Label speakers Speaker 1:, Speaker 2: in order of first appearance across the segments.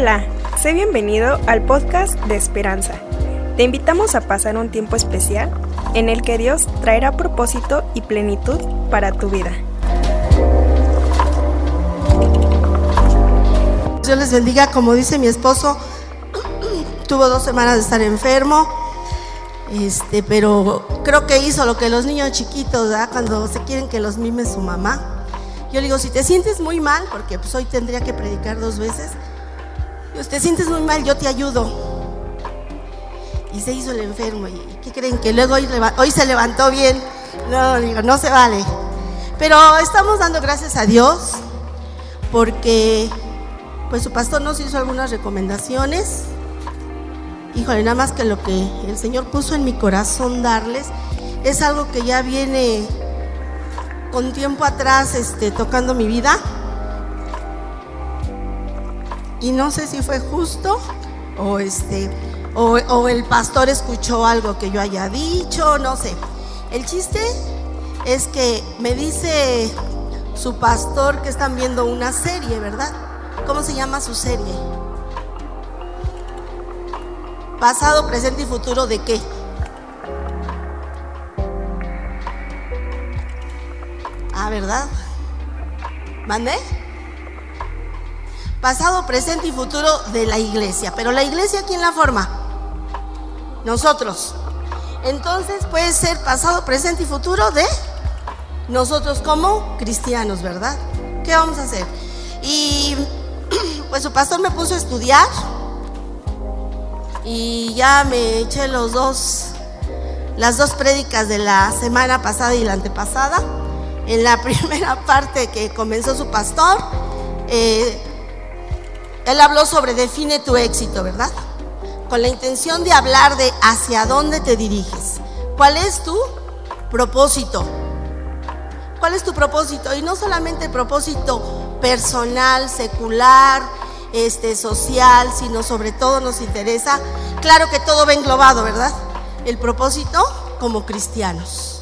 Speaker 1: Hola, sé bienvenido al podcast de Esperanza. Te invitamos a pasar un tiempo especial en el que Dios traerá propósito y plenitud para tu vida.
Speaker 2: Dios les bendiga, como dice mi esposo, tuvo dos semanas de estar enfermo, este, pero creo que hizo lo que los niños chiquitos, ¿verdad? cuando se quieren que los mime su mamá. Yo le digo, si te sientes muy mal, porque pues hoy tendría que predicar dos veces, si te sientes muy mal, yo te ayudo. Y se hizo el enfermo. ¿Y qué creen? Que luego hoy, hoy se levantó bien. No, digo, no se vale. Pero estamos dando gracias a Dios porque pues su pastor nos hizo algunas recomendaciones. Híjole, nada más que lo que el Señor puso en mi corazón darles es algo que ya viene con tiempo atrás este, tocando mi vida. Y no sé si fue justo o, este, o, el pastor escuchó algo que yo haya dicho, no sé. El chiste es que me dice su pastor que están viendo una serie, ¿verdad? ¿Cómo se llama su serie? Pasado, presente y futuro de qué? Ah, ¿verdad? ¿Mandé? Pasado, presente y futuro de la iglesia. Pero la iglesia, ¿quién la forma? Nosotros. Entonces puede ser pasado, presente y futuro de nosotros como cristianos, ¿verdad? ¿Qué vamos a hacer? Y pues su pastor me puso a estudiar y ya me eché los dos, las dos prédicas de la semana pasada y la antepasada. En la primera parte que comenzó su pastor, eh, él habló sobre define tu éxito, ¿verdad? Con la intención de hablar de hacia dónde te diriges. ¿Cuál es tu propósito? ¿Cuál es tu propósito? Y no solamente el propósito personal, secular, este, social, sino sobre todo nos interesa, claro que todo va englobado, ¿verdad? El propósito como cristianos.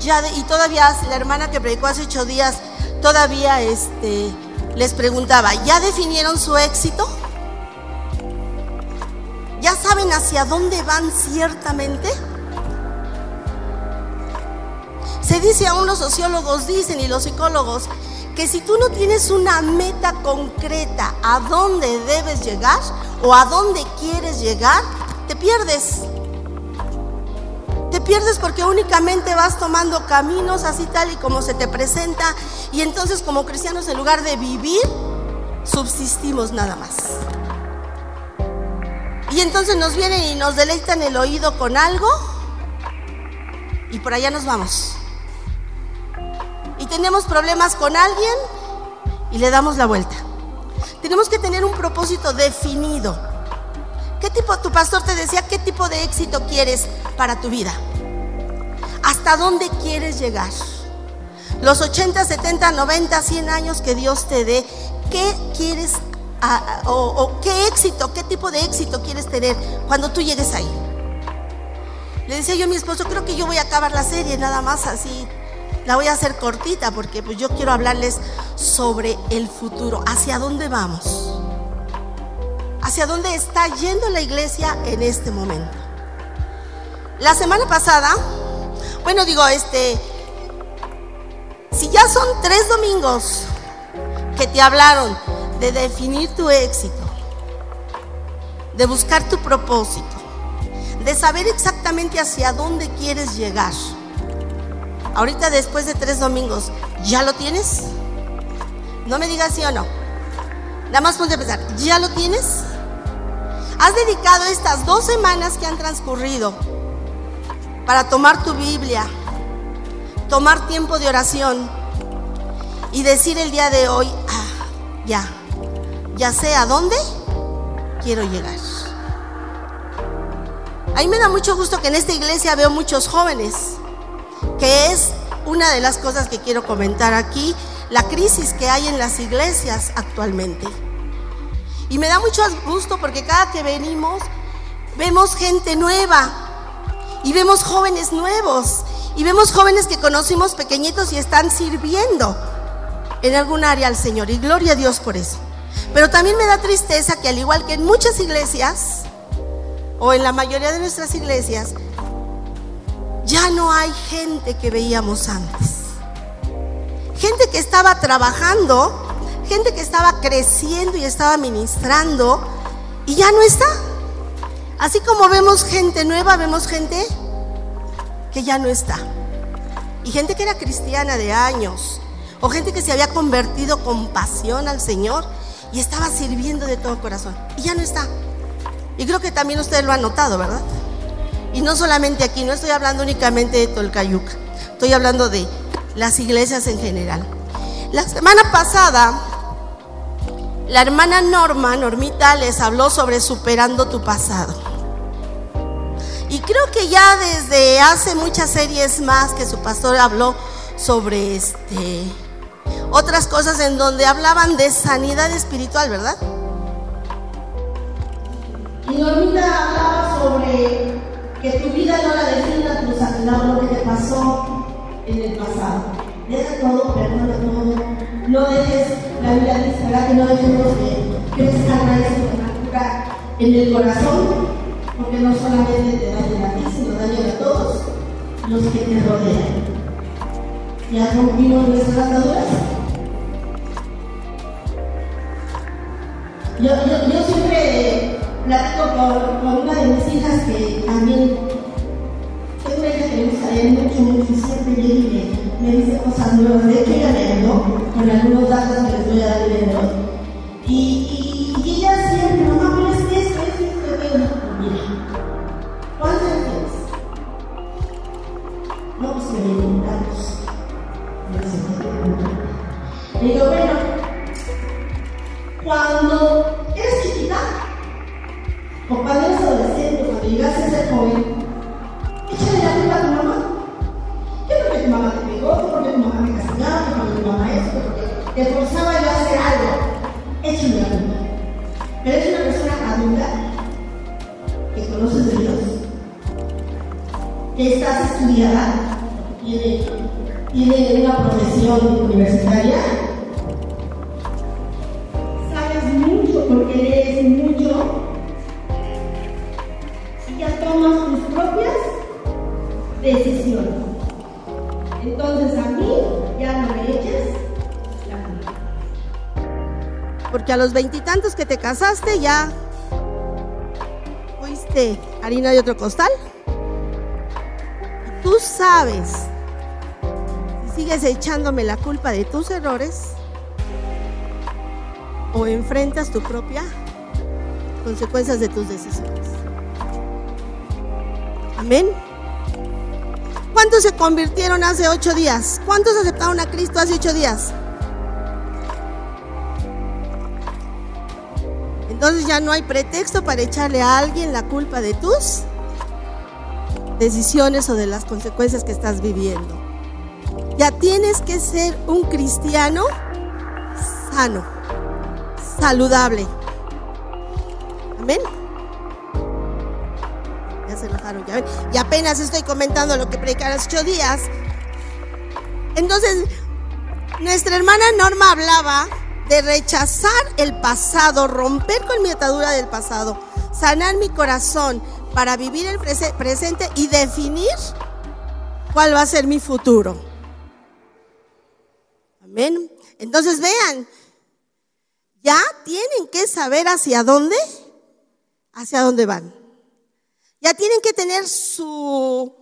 Speaker 2: Ya y todavía la hermana que predicó hace ocho días, todavía este, les preguntaba, ¿ya definieron su éxito? ¿Ya saben hacia dónde van ciertamente? Se dice, aún los sociólogos dicen y los psicólogos, que si tú no tienes una meta concreta a dónde debes llegar o a dónde quieres llegar, te pierdes. Te pierdes porque únicamente vas tomando caminos así tal y como se te presenta y entonces como cristianos en lugar de vivir, subsistimos nada más. Y entonces nos vienen y nos deleitan el oído con algo y por allá nos vamos y tenemos problemas con alguien y le damos la vuelta. Tenemos que tener un propósito definido. ¿Qué tipo, tu pastor te decía, qué tipo de éxito quieres para tu vida? ¿Hasta dónde quieres llegar? Los 80, 70, 90, 100 años que Dios te dé, ¿qué quieres o, o qué éxito, qué tipo de éxito quieres tener cuando tú llegues ahí? Le decía yo a mi esposo, creo que yo voy a acabar la serie nada más así la voy a hacer cortita porque pues yo quiero hablarles sobre el futuro, hacia dónde vamos, hacia dónde está yendo la iglesia en este momento. La semana pasada, bueno digo, este, si ya son tres domingos que te hablaron de definir tu éxito, de buscar tu propósito, de saber exactamente hacia dónde quieres llegar, Ahorita después de tres domingos, ¿ya lo tienes? No me digas sí o no. Nada más ponte a pensar, ¿ya lo tienes? Has dedicado estas dos semanas que han transcurrido para tomar tu Biblia, tomar tiempo de oración y decir el día de hoy, ah, ya, ya sé a dónde quiero llegar. A mí me da mucho gusto que en esta iglesia veo muchos jóvenes que es una de las cosas que quiero comentar aquí, la crisis que hay en las iglesias actualmente. Y me da mucho gusto porque cada que venimos vemos gente nueva y vemos jóvenes nuevos y vemos jóvenes que conocimos pequeñitos y están sirviendo en algún área al Señor. Y gloria a Dios por eso. Pero también me da tristeza que al igual que en muchas iglesias, o en la mayoría de nuestras iglesias, ya no hay gente que veíamos antes. Gente que estaba trabajando, gente que estaba creciendo y estaba ministrando, y ya no está. Así como vemos gente nueva, vemos gente que ya no está. Y gente que era cristiana de años, o gente que se había convertido con pasión al Señor y estaba sirviendo de todo corazón. Y ya no está. Y creo que también ustedes lo han notado, ¿verdad? Y no solamente aquí, no estoy hablando únicamente de Tolcayuca, estoy hablando de las iglesias en general. La semana pasada, la hermana Norma, Normita, les habló sobre superando tu pasado. Y creo que ya desde hace muchas series más que su pastor habló sobre este otras cosas en donde hablaban de sanidad espiritual, ¿verdad? Y Normita hablaba sobre que tu vida no la defina tu sanidad, lo que te pasó en el pasado. Deja todo, perdona todo. No dejes, la vida dice, ¿verdad? Que no dejemos que, que descarga esa en el corazón, porque no solamente te daña a ti, sino daña a todos los que te rodean. Ya rompimos nuestras ataduras. Yo, yo, yo siempre platico con, con, una de mis hijas que también tengo una hija que me gusta leer mucho, mucho, siempre llega y me, dice cosas nuevas. De hecho, ayudó con algunos datos que les voy a dar y, estudiada, tiene, tiene una profesión universitaria, sabes mucho porque lees mucho y ya tomas tus propias decisiones. Entonces a mí ya no me eches. Porque a los veintitantos que te casaste ya fuiste harina de otro costal. Tú sabes, si sigues echándome la culpa de tus errores, o enfrentas tu propia consecuencias de tus decisiones. Amén. ¿Cuántos se convirtieron hace ocho días? ¿Cuántos aceptaron a Cristo hace ocho días? Entonces ya no hay pretexto para echarle a alguien la culpa de tus decisiones o de las consecuencias que estás viviendo. Ya tienes que ser un cristiano sano saludable. Amén. Ya se enojaron, ya ven. Y apenas estoy comentando lo que predicaron hace ocho días. Entonces, nuestra hermana Norma hablaba de rechazar el pasado, romper con mi atadura del pasado, sanar mi corazón para vivir el presente y definir cuál va a ser mi futuro. Amén. Entonces vean, ya tienen que saber hacia dónde, hacia dónde van. Ya tienen que tener su,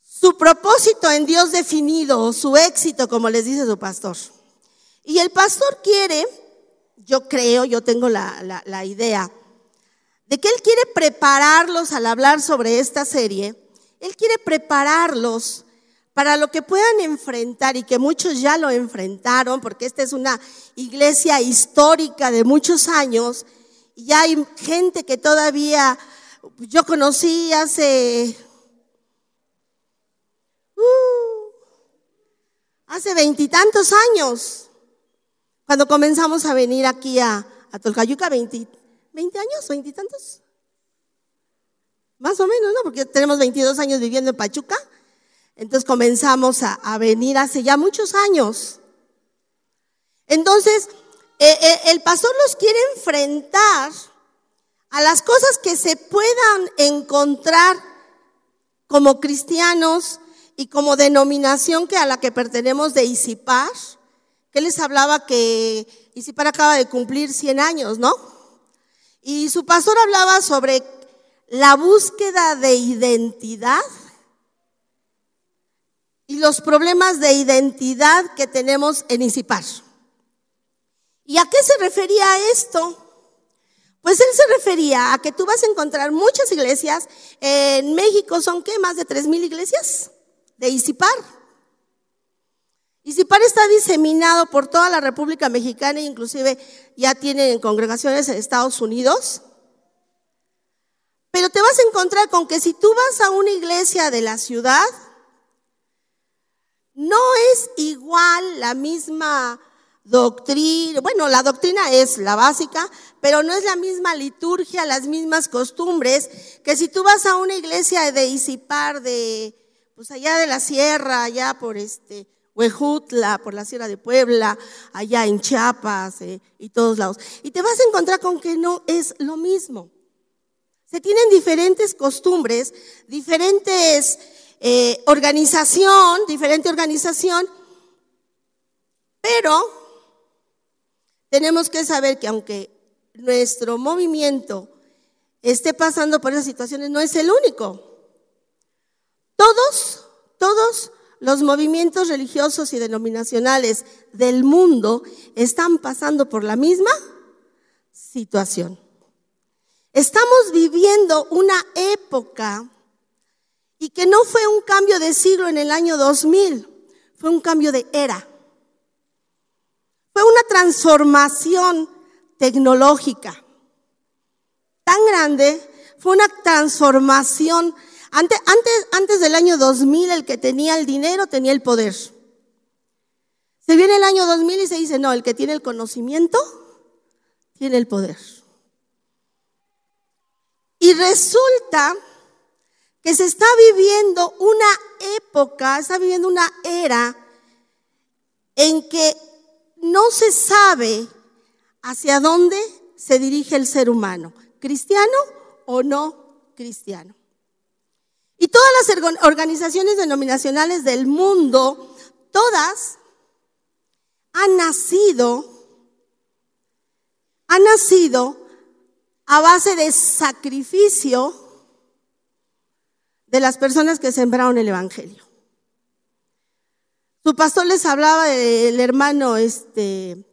Speaker 2: su propósito en Dios definido, su éxito, como les dice su pastor. Y el pastor quiere, yo creo, yo tengo la, la, la idea, de que él quiere prepararlos al hablar sobre esta serie, él quiere prepararlos para lo que puedan enfrentar y que muchos ya lo enfrentaron, porque esta es una iglesia histórica de muchos años, y hay gente que todavía yo conocí hace, uh, hace veintitantos años, cuando comenzamos a venir aquí a, a Tolcayuca, 20, 20 años, veintitantos. Más o menos, ¿no? Porque tenemos 22 años viviendo en Pachuca. Entonces comenzamos a, venir hace ya muchos años. Entonces, eh, eh, el pastor los quiere enfrentar a las cosas que se puedan encontrar como cristianos y como denominación que a la que pertenecemos de Isipar, que les hablaba que Isipar acaba de cumplir 100 años, ¿no? Y su pastor hablaba sobre la búsqueda de identidad y los problemas de identidad que tenemos en Isipar. ¿Y a qué se refería esto? Pues él se refería a que tú vas a encontrar muchas iglesias. En México son, ¿qué? Más de tres mil iglesias de Isipar. Isipar está diseminado por toda la República Mexicana inclusive ya tiene congregaciones en Estados Unidos. Pero te vas a encontrar con que si tú vas a una iglesia de la ciudad, no es igual la misma doctrina, bueno, la doctrina es la básica, pero no es la misma liturgia, las mismas costumbres, que si tú vas a una iglesia de Isipar, de, pues allá de la sierra, allá por este, Huejutla, por la sierra de Puebla, allá en Chiapas eh, y todos lados. Y te vas a encontrar con que no es lo mismo. Se tienen diferentes costumbres, diferentes eh, organización, diferente organización, pero tenemos que saber que aunque nuestro movimiento esté pasando por esas situaciones, no es el único. Todos, todos los movimientos religiosos y denominacionales del mundo están pasando por la misma situación. Estamos viviendo una época y que no fue un cambio de siglo en el año 2000, fue un cambio de era. Fue una transformación tecnológica tan grande, fue una transformación. Antes, del año 2000, el que tenía el dinero tenía el poder. Se viene el año 2000 y se dice, no, el que tiene el conocimiento tiene el poder. Y resulta que se está viviendo una época, está viviendo una era en que no se sabe hacia dónde se dirige el ser humano, cristiano o no cristiano. Y todas las organizaciones denominacionales del mundo, todas han nacido, han nacido a base de sacrificio de las personas que sembraron el Evangelio. Su pastor les hablaba del hermano este,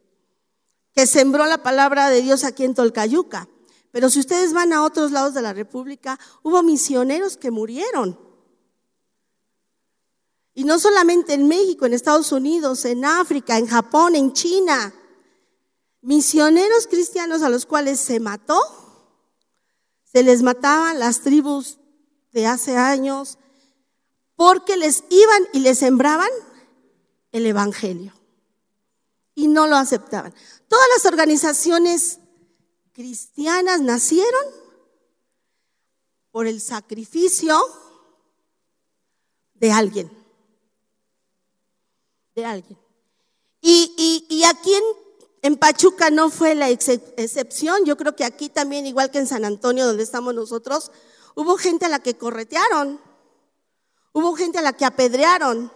Speaker 2: que sembró la palabra de Dios aquí en Tolcayuca. Pero si ustedes van a otros lados de la República, hubo misioneros que murieron. Y no solamente en México, en Estados Unidos, en África, en Japón, en China. Misioneros cristianos a los cuales se mató, se les mataban las tribus de hace años, porque les iban y les sembraban el Evangelio. Y no lo aceptaban. Todas las organizaciones cristianas nacieron por el sacrificio de alguien. De alguien. Y, y, aquí en, en, Pachuca no fue la excepción. Yo creo que aquí también, igual que en San Antonio, donde estamos nosotros, hubo gente a la que corretearon. Hubo gente a la que apedrearon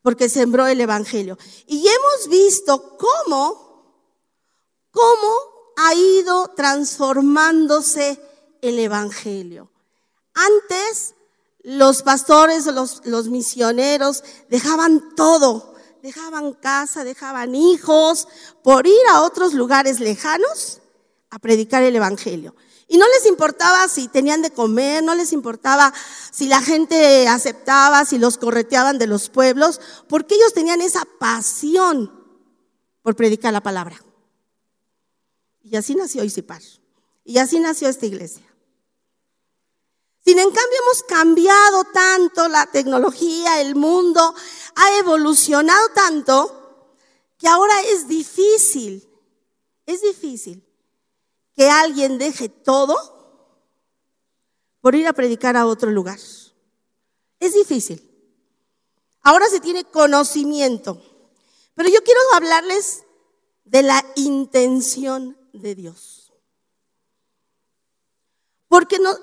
Speaker 2: porque sembró el Evangelio. Y hemos visto cómo, cómo ha ido transformándose el Evangelio. Antes los pastores, los, misioneros dejaban todo, dejaban casa, dejaban hijos por ir a otros lugares lejanos a predicar el Evangelio. Y no les importaba si tenían de comer, no les importaba si la gente aceptaba, si los correteaban de los pueblos, porque ellos tenían esa pasión por predicar la palabra. Y así nació Isipar. Y así nació esta iglesia. Sin en cambio hemos cambiado tanto la tecnología, el mundo ha evolucionado tanto que ahora es difícil, es difícil que alguien deje todo por ir a predicar a otro lugar. Es difícil. Ahora se tiene conocimiento. Pero yo quiero hablarles de la intención de Dios. Porque no,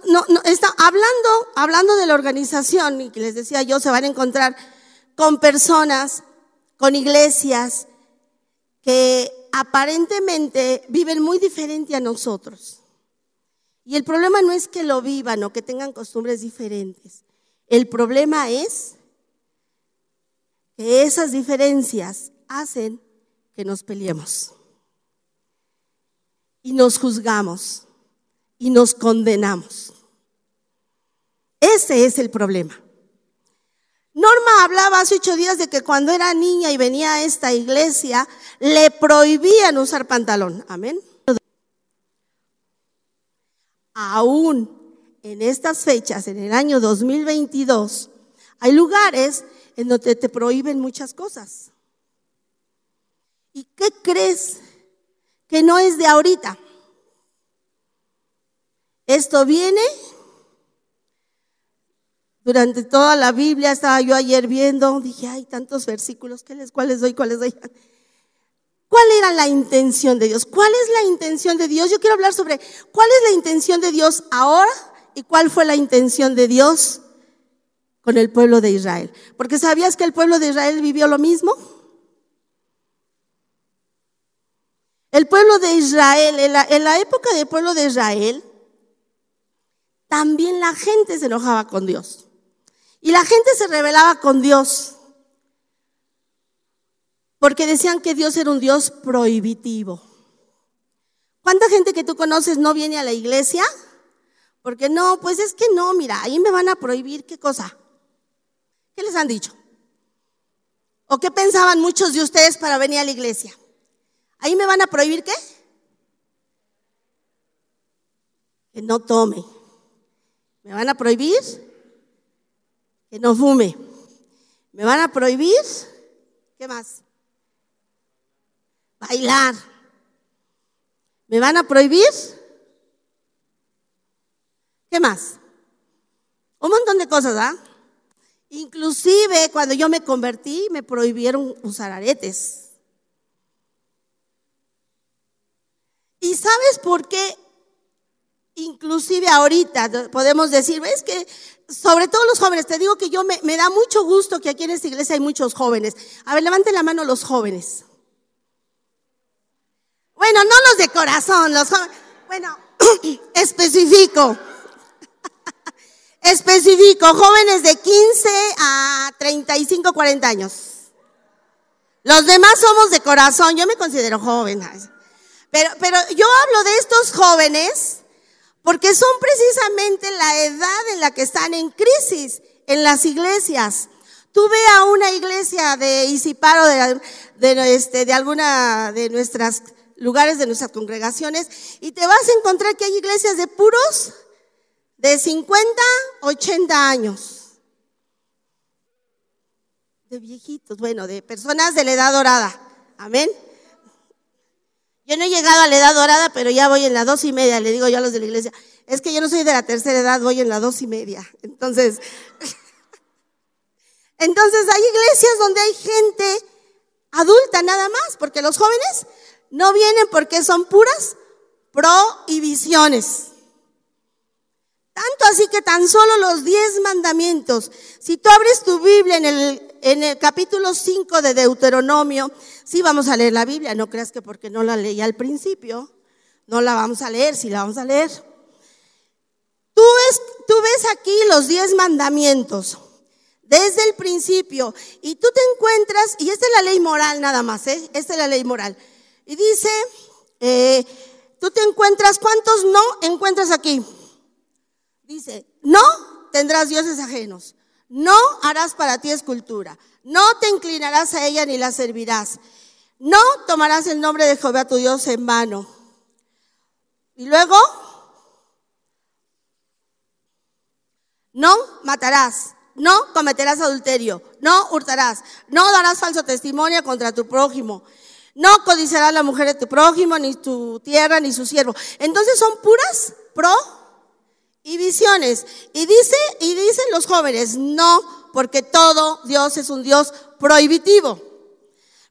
Speaker 2: está hablando, hablando de la organización, y que les decía yo, se van a encontrar con personas, con iglesias que aparentemente viven muy diferente a nosotros. Y el problema no es que lo vivan o que tengan costumbres diferentes. El problema es que esas diferencias hacen que nos peleemos y nos juzgamos y nos condenamos. Ese es el problema. Norma hablaba hace ocho días de que cuando era niña y venía a esta iglesia, le prohibían usar pantalón. Amén. Aún en estas fechas, en el año 2022, hay lugares en donde te prohíben muchas cosas. ¿Y qué crees que no es de ahorita? Esto viene durante toda la Biblia, estaba yo ayer viendo, dije, hay tantos versículos, ¿cuáles doy? ¿Cuáles doy? ¿Cuál era la intención de Dios? ¿Cuál es la intención de Dios? Yo quiero hablar sobre cuál es la intención de Dios ahora y cuál fue la intención de Dios con el pueblo de Israel. Porque ¿sabías que el pueblo de Israel vivió lo mismo? El pueblo de Israel, en la, época del pueblo de Israel, también la gente se enojaba con Dios. Y la gente se rebelaba con Dios. Porque decían que Dios era un Dios prohibitivo. ¿Cuánta gente que tú conoces no viene a la iglesia? Porque no, pues es que no, mira, ahí me van a prohibir qué cosa. ¿Qué les han dicho? ¿O qué pensaban muchos de ustedes para venir a la iglesia? ¿Ahí me van a prohibir qué? Que no tome. ¿Me van a prohibir? Que no fume. ¿Me van a prohibir? ¿Qué más? bailar. ¿Me van a prohibir? ¿Qué más? Un montón de cosas, ¿ah? Inclusive cuando yo me convertí me prohibieron usar aretes. ¿Y sabes por qué? Inclusive ahorita podemos decir, es que sobre todo los jóvenes, te digo que yo me, me da mucho gusto que aquí en esta iglesia hay muchos jóvenes. A ver, levanten la mano los jóvenes. Bueno, no los de corazón, los jóvenes. Bueno, especifico. especifico, jóvenes de 15 a 35, 40 años. Los demás somos de corazón, yo me considero joven. Pero, pero yo hablo de estos jóvenes porque son precisamente la edad en la que están en crisis en las iglesias. Tú ve a una iglesia de Isiparo, de, de, este, de alguna de nuestras lugares de nuestras congregaciones y te vas a encontrar que hay iglesias de puros de 50, 80 años. De viejitos, bueno, de personas de la edad dorada. Amén. Yo no he llegado a la edad dorada, pero ya voy en la dos y media, le digo yo a los de la iglesia. Es que yo no soy de la tercera edad, voy en la dos y media. Entonces, entonces hay iglesias donde hay gente adulta nada más, porque los jóvenes no vienen porque son puras prohibiciones. Tanto así que tan solo los diez mandamientos, si tú abres tu Biblia en el, en el capítulo 5 de Deuteronomio, sí vamos a leer la Biblia, no creas que porque no la leí al principio, no la vamos a leer, sí la vamos a leer. Tú ves, aquí los diez mandamientos desde el principio y tú te encuentras, y esta es la ley moral nada más, ¿eh? esta es la ley moral. Y dice, eh, tú te encuentras, ¿cuántos no encuentras aquí? Dice, no tendrás dioses ajenos, no harás para ti escultura, no te inclinarás a ella ni la servirás, no tomarás el nombre de Jehová tu Dios en vano. Y luego, no matarás, no cometerás adulterio, no hurtarás, no darás falso testimonio contra tu prójimo. No codiciarás la mujer de tu prójimo, ni tu tierra, ni su siervo. Entonces son puras pro y visiones. Y dice, y dicen los jóvenes, no, porque todo Dios es un Dios prohibitivo.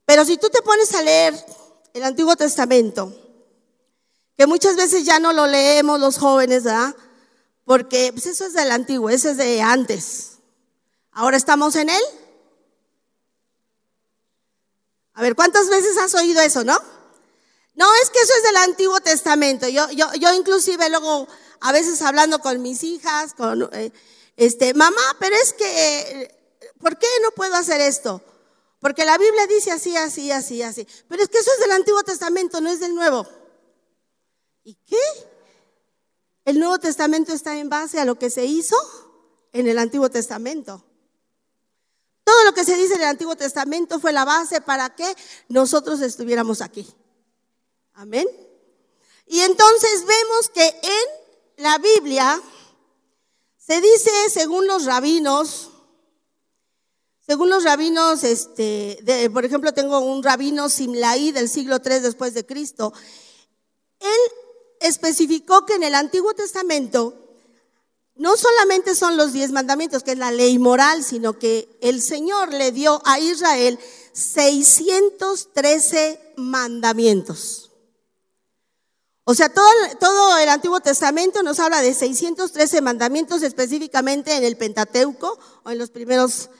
Speaker 2: Pero si tú te pones a leer el Antiguo Testamento, que muchas veces ya no lo leemos los jóvenes, ¿verdad? Porque pues eso es del antiguo, ese es de antes. Ahora estamos en él. A ver, ¿cuántas veces has oído eso, no? No, es que eso es del Antiguo Testamento. Yo, yo, yo inclusive luego, a veces hablando con mis hijas, con, eh, este, mamá, pero es que, ¿por qué no puedo hacer esto? Porque la Biblia dice así, así, así, así. Pero es que eso es del Antiguo Testamento, no es del Nuevo. ¿Y qué? El Nuevo Testamento está en base a lo que se hizo en el Antiguo Testamento. Todo lo que se dice en el Antiguo Testamento fue la base para que nosotros estuviéramos aquí. Amén. Y entonces vemos que en la Biblia se dice, según los rabinos, según los rabinos, este, por ejemplo, tengo un rabino Simlaí del siglo III después de Cristo, él especificó que en el Antiguo Testamento no solamente son los diez mandamientos, que es la ley moral, sino que el Señor le dio a Israel 613 mandamientos. O sea, todo, todo el Antiguo Testamento nos habla de 613 mandamientos específicamente en el Pentateuco o en los primeros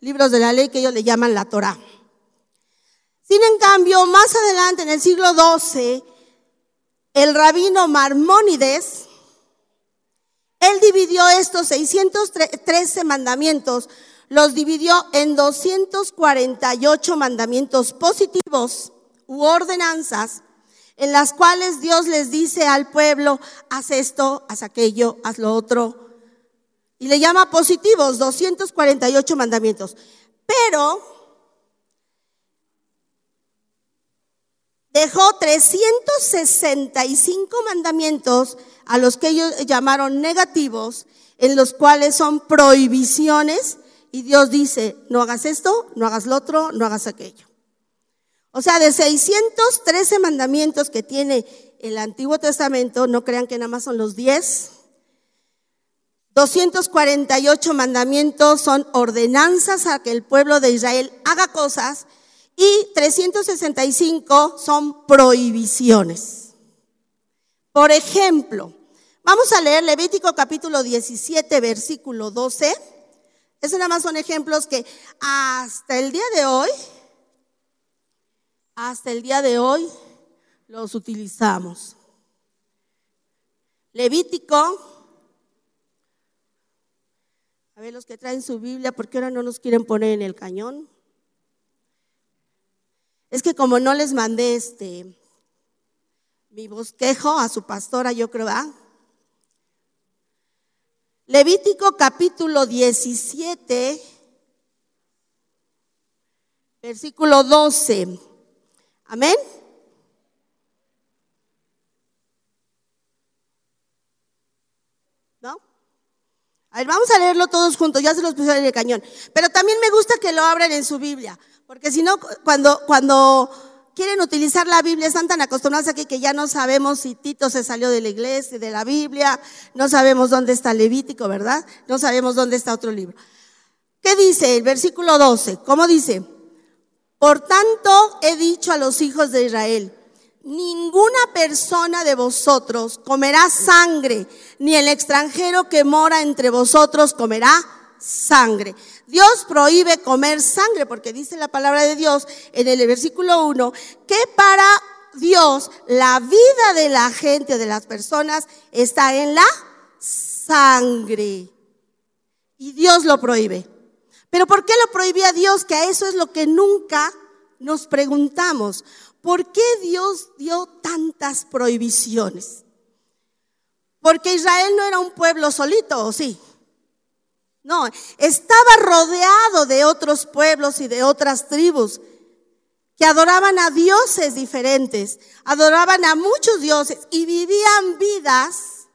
Speaker 2: libros de la ley que ellos le llaman la Torah. Sin en más adelante en el siglo XII, el rabino Marmónides, él dividió estos 613 mandamientos, los dividió en 248 mandamientos positivos u ordenanzas en las cuales Dios les dice al pueblo, haz esto, haz aquello, haz lo otro. Y le llama positivos, 248 mandamientos. Pero dejó 365 mandamientos a los que ellos llamaron negativos, en los cuales son prohibiciones, y Dios dice, no hagas esto, no hagas lo otro, no hagas aquello. O sea, de 613 mandamientos que tiene el Antiguo Testamento, no crean que nada más son los 10. 248 mandamientos son ordenanzas a que el pueblo de Israel haga cosas y 365 son prohibiciones. Por ejemplo, vamos a leer Levítico capítulo 17, versículo 12. Esos nada más son ejemplos que hasta el día de hoy, hasta el día de hoy, los utilizamos. Levítico, a ver los que traen su Biblia, ¿por qué ahora no nos quieren poner en el cañón? Es que como no les mandé este mi bosquejo a su pastora, yo creo, ¿ah? Levítico capítulo 17, versículo 12. Amén. ¿No? A ver, vamos a leerlo todos juntos, ya se los puse en el cañón. Pero también me gusta que lo abran en su Biblia. Porque si no, cuando, cuando quieren utilizar la Biblia, están tan acostumbrados aquí que ya no sabemos si Tito se salió de la iglesia, de la Biblia, no sabemos dónde está Levítico, ¿verdad? No sabemos dónde está otro libro. ¿Qué dice el versículo 12? ¿Cómo dice? Por tanto he dicho a los hijos de Israel, ninguna persona de vosotros comerá sangre, ni el extranjero que mora entre vosotros comerá sangre. Dios prohíbe comer sangre porque dice la palabra de Dios en el versículo 1 que para Dios la vida de la gente, de las personas, está en la sangre. Y Dios lo prohíbe. Pero ¿por qué lo prohibía Dios? Que a eso es lo que nunca nos preguntamos. ¿Por qué Dios dio tantas prohibiciones? Porque Israel no era un pueblo solito, ¿o sí? No, estaba rodeado de otros pueblos y de otras tribus que adoraban a dioses diferentes, adoraban a muchos dioses y vivían vidas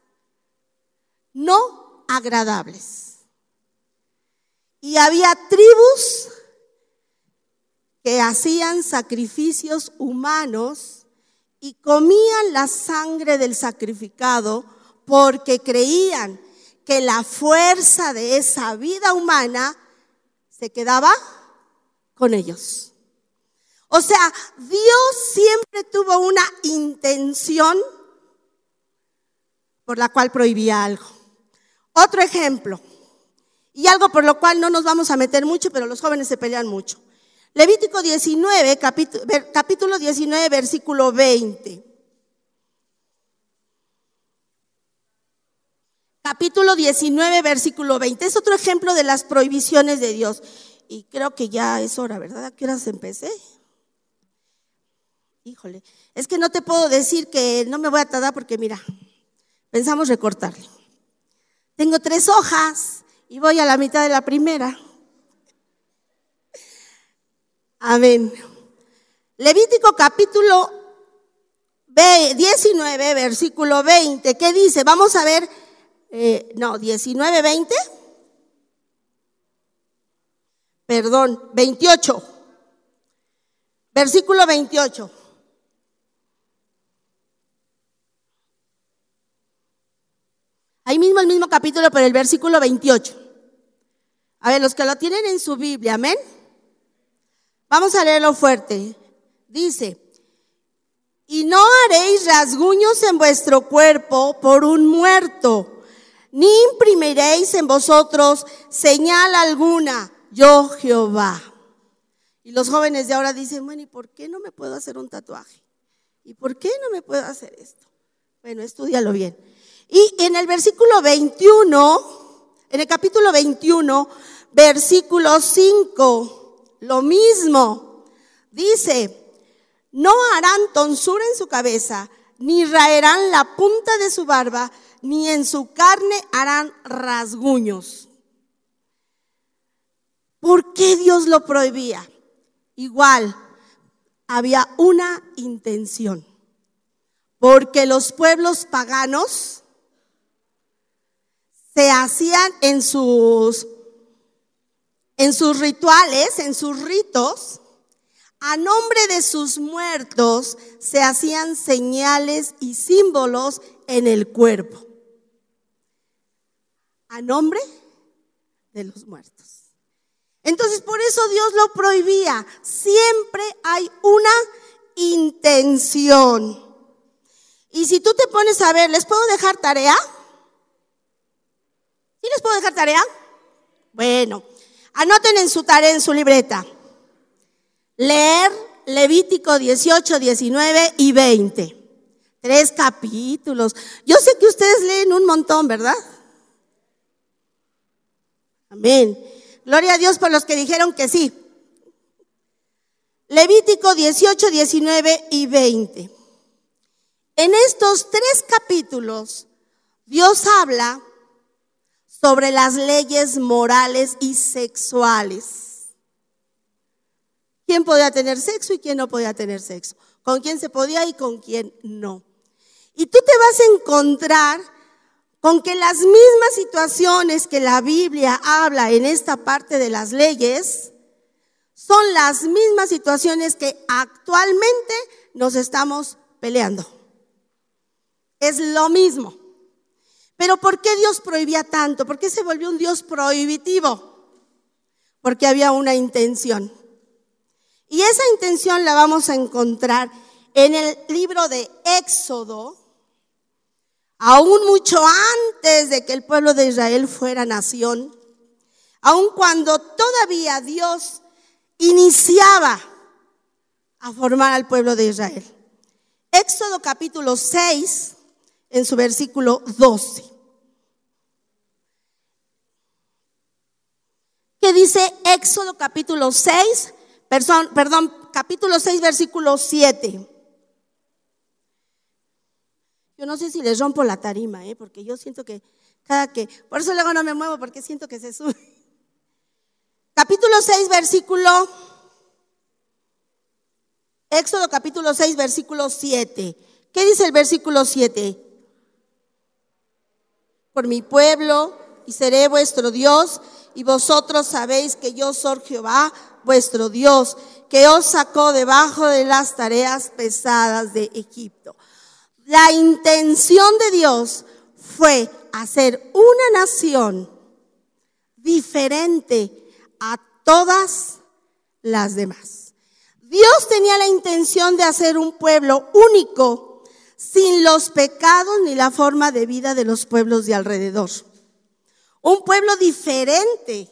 Speaker 2: no agradables. Y había tribus que hacían sacrificios humanos y comían la sangre del sacrificado porque creían que la fuerza de esa vida humana se quedaba con ellos. O sea, Dios siempre tuvo una intención por la cual prohibía algo. Otro ejemplo, y algo por lo cual no nos vamos a meter mucho, pero los jóvenes se pelean mucho. Levítico 19, capítulo, capítulo 19, versículo 20. Capítulo 19, versículo 20. Es otro ejemplo de las prohibiciones de Dios. Y creo que ya es hora, ¿verdad? ¿A qué horas empecé? Híjole, es que no te puedo decir que no me voy a tardar porque mira, pensamos recortarle. Tengo tres hojas y voy a la mitad de la primera. Amén. Levítico capítulo 19, versículo 20. ¿Qué dice? Vamos a ver, eh, no, 19, 20. Perdón, 28. Versículo 28. Mismo el mismo capítulo, pero el versículo 28. A ver, los que lo tienen en su Biblia, amén. Vamos a leerlo fuerte. Dice, y no haréis rasguños en vuestro cuerpo por un muerto, ni imprimiréis en vosotros señal alguna, yo Jehová. Y los jóvenes de ahora dicen, bueno, ¿y por qué no me puedo hacer un tatuaje? ¿Y por qué no me puedo hacer esto? Bueno, estudialo bien. Y en el versículo 21, en el capítulo 21, versículo 5, lo mismo. Dice, no harán tonsura en su cabeza, ni raerán la punta de su barba, ni en su carne harán rasguños. ¿Por qué Dios lo prohibía? Igual, había una intención. Porque los pueblos paganos se hacían en sus, en sus rituales, en sus ritos, a nombre de sus muertos se hacían señales y símbolos en el cuerpo. A nombre de los muertos. Entonces, por eso Dios lo prohibía. Siempre hay una intención. Y si tú te pones a ver, ¿les puedo dejar tarea? ¿Sí les puedo dejar tarea? Bueno, anoten en su tarea, en su libreta. Leer Levítico 18, 19 y 20. Tres capítulos. Yo sé que ustedes leen un montón, ¿verdad? Amén. Gloria a Dios por los que dijeron que sí. Levítico 18, 19 y 20. En estos tres capítulos, Dios habla sobre las leyes morales y sexuales. ¿Quién podía tener sexo y quién no podía tener sexo? ¿Con quién se podía y con quién no? Y tú te vas a encontrar con que las mismas situaciones que la Biblia habla en esta parte de las leyes son las mismas situaciones que actualmente nos estamos peleando. Es lo mismo. Pero ¿por qué Dios prohibía tanto? ¿Por qué se volvió un Dios prohibitivo? Porque había una intención. Y esa intención la vamos a encontrar en el libro de Éxodo, aún mucho antes de que el pueblo de Israel fuera nación, aun cuando todavía Dios iniciaba a formar al pueblo de Israel. Éxodo capítulo 6, en su versículo 12. ¿Qué dice Éxodo capítulo 6, perdón, perdón, capítulo 6, versículo 7. Yo no sé si les rompo la tarima, ¿eh? porque yo siento que cada que, por eso luego no me muevo, porque siento que se sube. Capítulo 6, versículo, Éxodo capítulo 6, versículo 7. ¿Qué dice el versículo 7? Por mi pueblo y seré vuestro Dios y vosotros sabéis que yo soy Jehová, vuestro Dios, que os sacó debajo de las tareas pesadas de Egipto. La intención de Dios fue hacer una nación diferente a todas las demás. Dios tenía la intención de hacer un pueblo único, sin los pecados ni la forma de vida de los pueblos de alrededor. Un pueblo diferente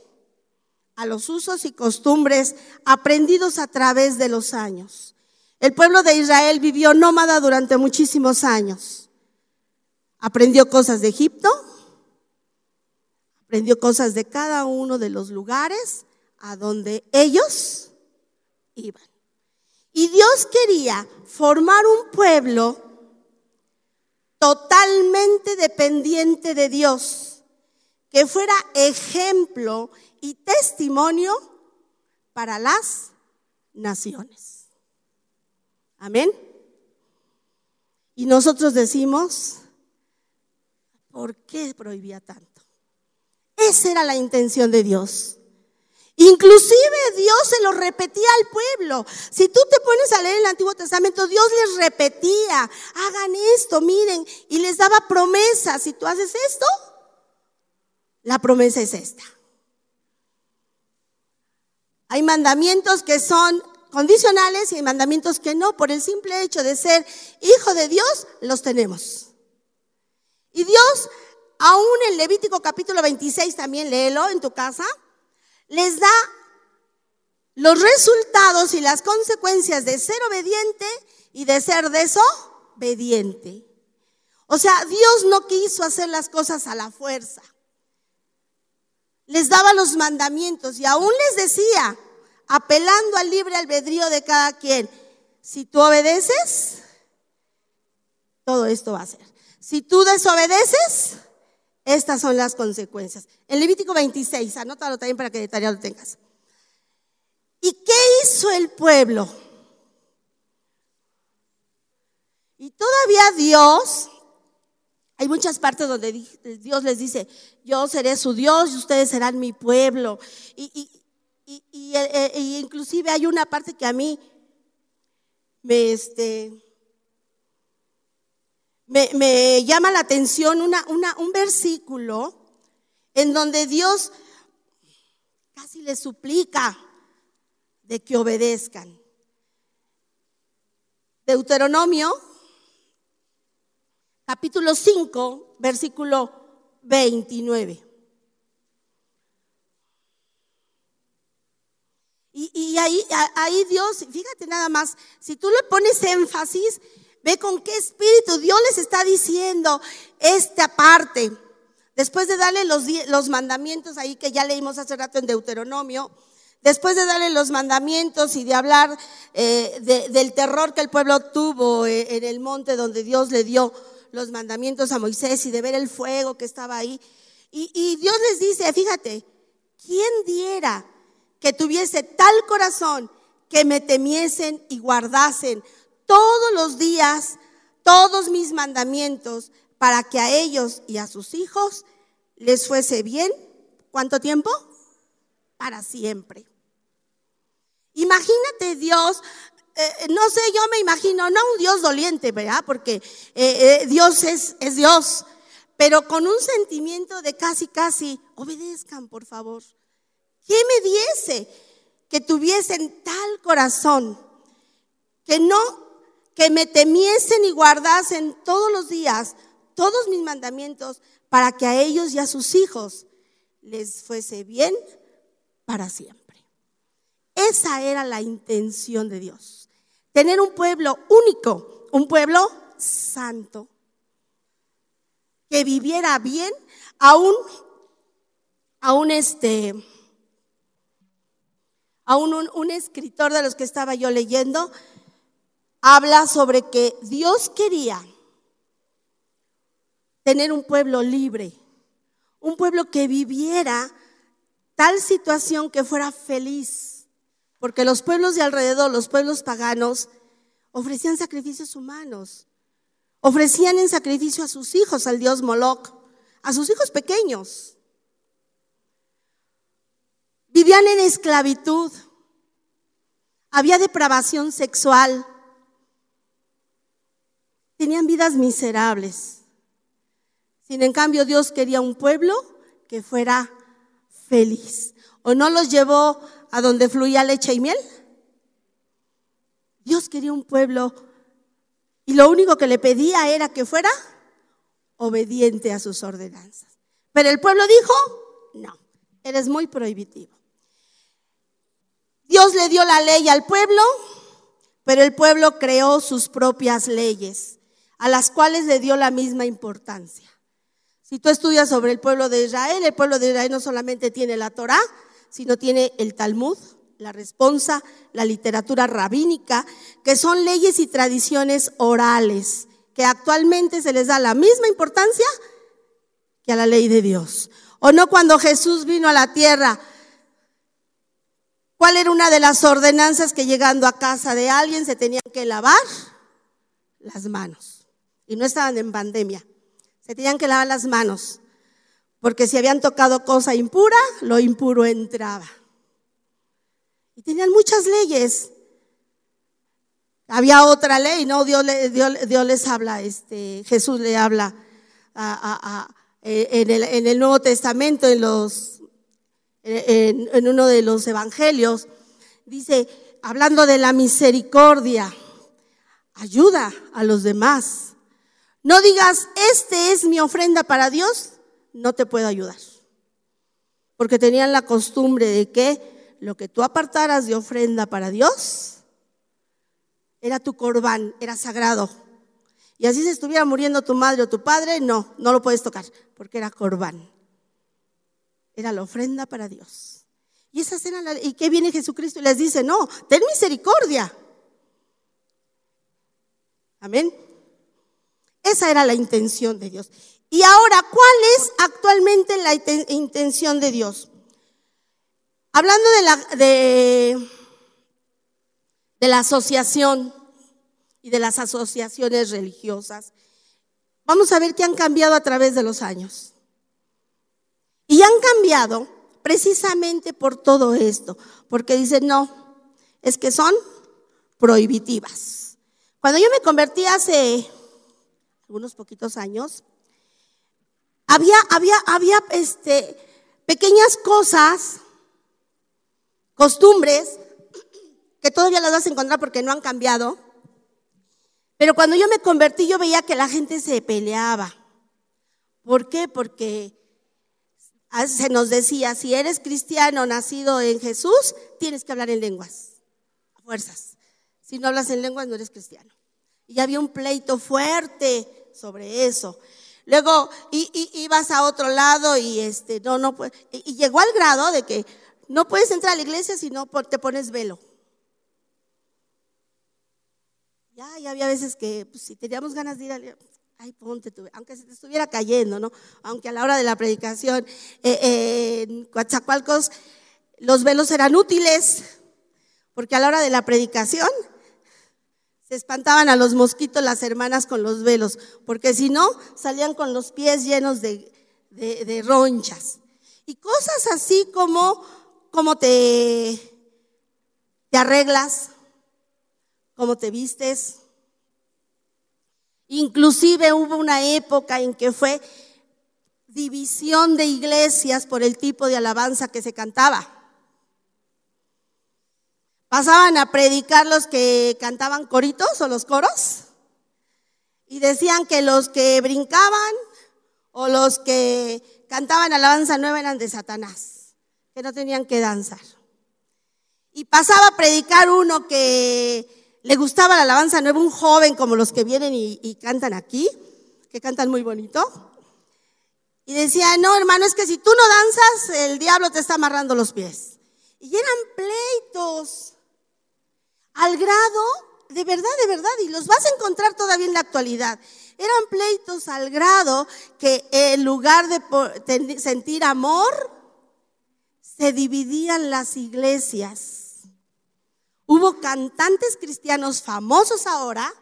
Speaker 2: a los usos y costumbres aprendidos a través de los años. El pueblo de Israel vivió nómada durante muchísimos años. Aprendió cosas de Egipto, aprendió cosas de cada uno de los lugares a donde ellos iban. Y Dios quería formar un pueblo totalmente dependiente de Dios, que fuera ejemplo y testimonio para las naciones. Amén. Y nosotros decimos, ¿por qué prohibía tanto? Esa era la intención de Dios. Inclusive Dios se lo repetía al pueblo. Si tú te pones a leer el Antiguo Testamento, Dios les repetía, hagan esto, miren, y les daba promesas. Si tú haces esto, la promesa es esta. Hay mandamientos que son condicionales y hay mandamientos que no. Por el simple hecho de ser hijo de Dios, los tenemos. Y Dios, aún en Levítico capítulo 26, también léelo en tu casa, les da los resultados y las consecuencias de ser obediente y de ser desobediente. O sea, Dios no quiso hacer las cosas a la fuerza les daba los mandamientos y aún les decía, apelando al libre albedrío de cada quien, si tú obedeces, todo esto va a ser. Si tú desobedeces, estas son las consecuencias. En Levítico 26, anótalo también para que detallado lo tengas. ¿Y qué hizo el pueblo? Y todavía Dios hay muchas partes donde Dios les dice, yo seré su Dios y ustedes serán mi pueblo. Y, eh, eh, inclusive hay una parte que a mí me, este, me, llama la atención, un versículo en donde Dios casi les suplica de que obedezcan. Deuteronomio capítulo 5, versículo 29. Y, ahí Dios, fíjate nada más, si tú le pones énfasis, ve con qué espíritu Dios les está diciendo esta parte. Después de darle los, mandamientos ahí que ya leímos hace rato en Deuteronomio, después de darle los mandamientos y de hablar eh, del terror que el pueblo tuvo eh, en el monte donde Dios le dio los mandamientos a Moisés y de ver el fuego que estaba ahí. Y, Dios les dice, fíjate, ¿quién diera que tuviese tal corazón que me temiesen y guardasen todos los días todos mis mandamientos para que a ellos y a sus hijos les fuese bien? ¿Cuánto tiempo? Para siempre. Imagínate Dios eh, no sé, yo me imagino, no un Dios doliente, ¿verdad? Porque eh, eh, Dios es, es Dios, pero con un sentimiento de casi, casi, obedezcan, por favor. ¿Qué me diese que tuviesen tal corazón? Que no, que me temiesen y guardasen todos los días todos mis mandamientos para que a ellos y a sus hijos les fuese bien para siempre. Esa era la intención de Dios. Tener un pueblo único, un pueblo santo, que viviera bien, aún, aún este, aún un, un escritor de los que estaba yo leyendo, habla sobre que Dios quería tener un pueblo libre, un pueblo que viviera tal situación que fuera feliz porque los pueblos de alrededor, los pueblos paganos, ofrecían sacrificios humanos. Ofrecían en sacrificio a sus hijos al dios Moloch, a sus hijos pequeños. Vivían en esclavitud. Había depravación sexual. Tenían vidas miserables. Sin en cambio Dios quería un pueblo que fuera feliz. ¿O no los llevó a donde fluía leche y miel? Dios quería un pueblo y lo único que le pedía era que fuera obediente a sus ordenanzas. Pero el pueblo dijo, no, eres muy prohibitivo. Dios le dio la ley al pueblo, pero el pueblo creó sus propias leyes, a las cuales le dio la misma importancia. Si tú estudias sobre el pueblo de Israel, el pueblo de Israel no solamente tiene la Torá, sino tiene el Talmud, la responsa, la literatura rabínica, que son leyes y tradiciones orales, que actualmente se les da la misma importancia que a la ley de Dios. O no cuando Jesús vino a la tierra, ¿cuál era una de las ordenanzas que llegando a casa de alguien se tenían que lavar? Las manos. Y no estaban en pandemia. Se tenían que lavar las manos. Porque si habían tocado cosa impura, lo impuro entraba. Y tenían muchas leyes. Había otra ley, ¿no? Dios, Dios, les habla, este, Jesús le habla en, el, Nuevo Testamento, en, los, en, en uno de los evangelios. Dice, hablando de la misericordia, ayuda a los demás. No digas, este es mi ofrenda para Dios, no te puedo ayudar. Porque tenían la costumbre de que lo que tú apartaras de ofrenda para Dios era tu corbán, era sagrado. Y así se estuviera muriendo tu madre o tu padre, no, no lo puedes tocar, porque era corbán. Era la ofrenda para Dios. Y esa cena, ¿y qué viene Jesucristo y les dice? No, ten misericordia. Amén. Esa era la intención de Dios. Y ahora, ¿cuál es actualmente la intención de Dios? Hablando de la, de, la asociación y de las asociaciones religiosas, vamos a ver qué han cambiado a través de los años. Y han cambiado precisamente por todo esto, porque dicen, no, es que son prohibitivas. Cuando yo me convertí hace algunos poquitos años, había, había, había este, pequeñas cosas, costumbres, que todavía las vas a encontrar porque no han cambiado. Pero cuando yo me convertí, yo veía que la gente se peleaba. ¿Por qué? Porque se nos decía, si eres cristiano nacido en Jesús, tienes que hablar en lenguas, a fuerzas. Si no hablas en lenguas, no eres cristiano. Y había un pleito fuerte sobre eso. Luego y, ibas a otro lado y este, no, no, y, llegó al grado de que no puedes entrar a la iglesia si no te pones velo. Ya, ya había veces que pues, si teníamos ganas de ir a ay, ponte aunque se te estuviera cayendo, ¿no? Aunque a la hora de la predicación eh, eh, en Coatzacoalcos los velos eran útiles, porque a la hora de la predicación se espantaban a los mosquitos las hermanas con los velos, porque si no, salían con los pies llenos de, de, ronchas. Y cosas así como cómo te, te arreglas, cómo te vistes. Inclusive hubo una época en que fue división de iglesias por el tipo de alabanza que se cantaba. Pasaban a predicar los que cantaban coritos o los coros y decían que los que brincaban o los que cantaban alabanza nueva eran de Satanás, que no tenían que danzar. Y pasaba a predicar uno que le gustaba la alabanza nueva, un joven como los que vienen y, y cantan aquí, que cantan muy bonito. Y decía, no hermano, es que si tú no danzas, el diablo te está amarrando los pies. Y eran pleitos al grado, de verdad, de verdad, y los vas a encontrar todavía en la actualidad. Eran pleitos al grado que en lugar de sentir amor, se dividían las iglesias. Hubo cantantes cristianos famosos ahora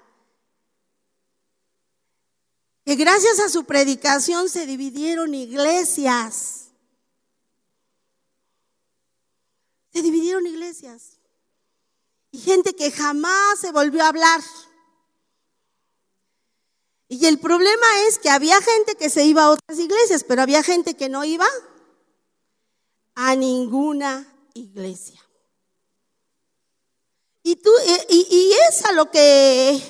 Speaker 2: que gracias a su predicación se dividieron iglesias. Se dividieron iglesias y gente que jamás se volvió a hablar. Y el problema es que había gente que se iba a otras iglesias, pero había gente que no iba a ninguna iglesia. Y, tú, y, y es a lo que,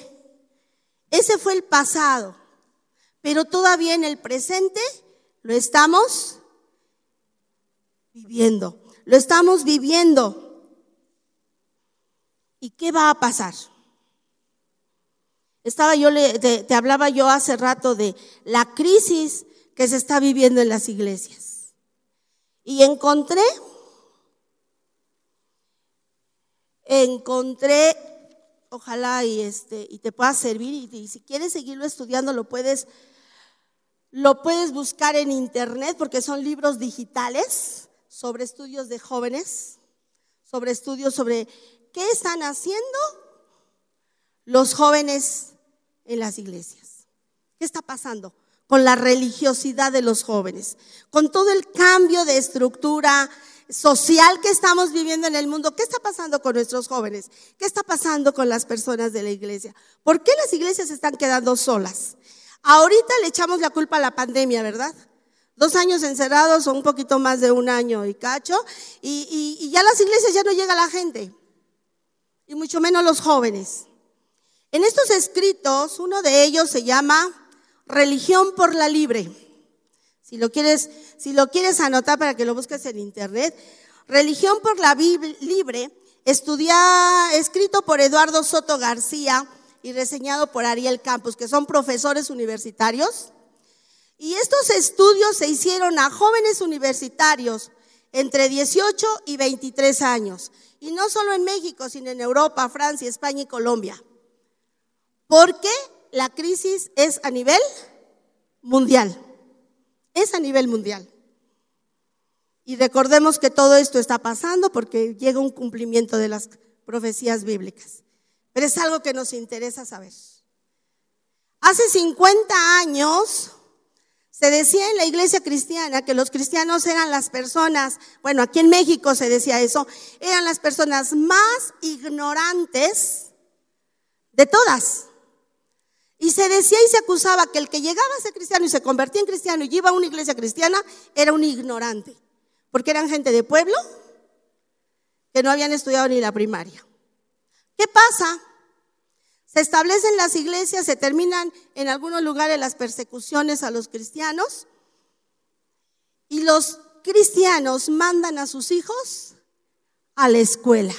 Speaker 2: ese fue el pasado, pero todavía en el presente lo estamos viviendo, lo estamos viviendo. ¿Y qué va a pasar? Estaba yo, te, hablaba yo hace rato de la crisis que se está viviendo en las iglesias. Y encontré, encontré, ojalá y este, y te pueda servir, y, si quieres seguirlo estudiando, lo puedes, lo puedes buscar en internet, porque son libros digitales sobre estudios de jóvenes, sobre estudios sobre qué están haciendo los jóvenes en las iglesias. ¿Qué está pasando con la religiosidad de los jóvenes? Con todo el cambio de estructura social que estamos viviendo en el mundo. ¿Qué está pasando con nuestros jóvenes? ¿Qué está pasando con las personas de la iglesia? ¿Por qué las iglesias están quedando solas? Ahorita le echamos la culpa a la pandemia, ¿verdad? Dos años encerrados o un poquito más de un año y cacho, y, ya las iglesias ya no llega la gente, y mucho menos los jóvenes. En estos escritos, uno de ellos se llama Religión por la Libre. Si lo quieres, anotar para que lo busques en internet, Religión por la Libre, estudia, escrito por Eduardo Soto García y reseñado por Ariel Campos, que son profesores universitarios. Y estos estudios se hicieron a jóvenes universitarios entre 18 y 23 años. Y no solo en México, sino en Europa, Francia, España y Colombia. Porque la crisis es a nivel mundial. Es a nivel mundial. Y recordemos que todo esto está pasando porque llega un cumplimiento de las profecías bíblicas. Pero es algo que nos interesa saber. Hace 50 años se decía en la iglesia cristiana que los cristianos eran las personas, bueno, aquí en México se decía eso, eran las personas más ignorantes de todas. Y se decía y se acusaba que el que llegaba a ser cristiano y se convertía en cristiano y iba a una iglesia cristiana era un ignorante, porque eran gente de pueblo que no habían estudiado ni la primaria. ¿Qué pasa? Se establecen las iglesias, se terminan en algunos lugares las persecuciones a los cristianos y los cristianos mandan a sus hijos a la escuela.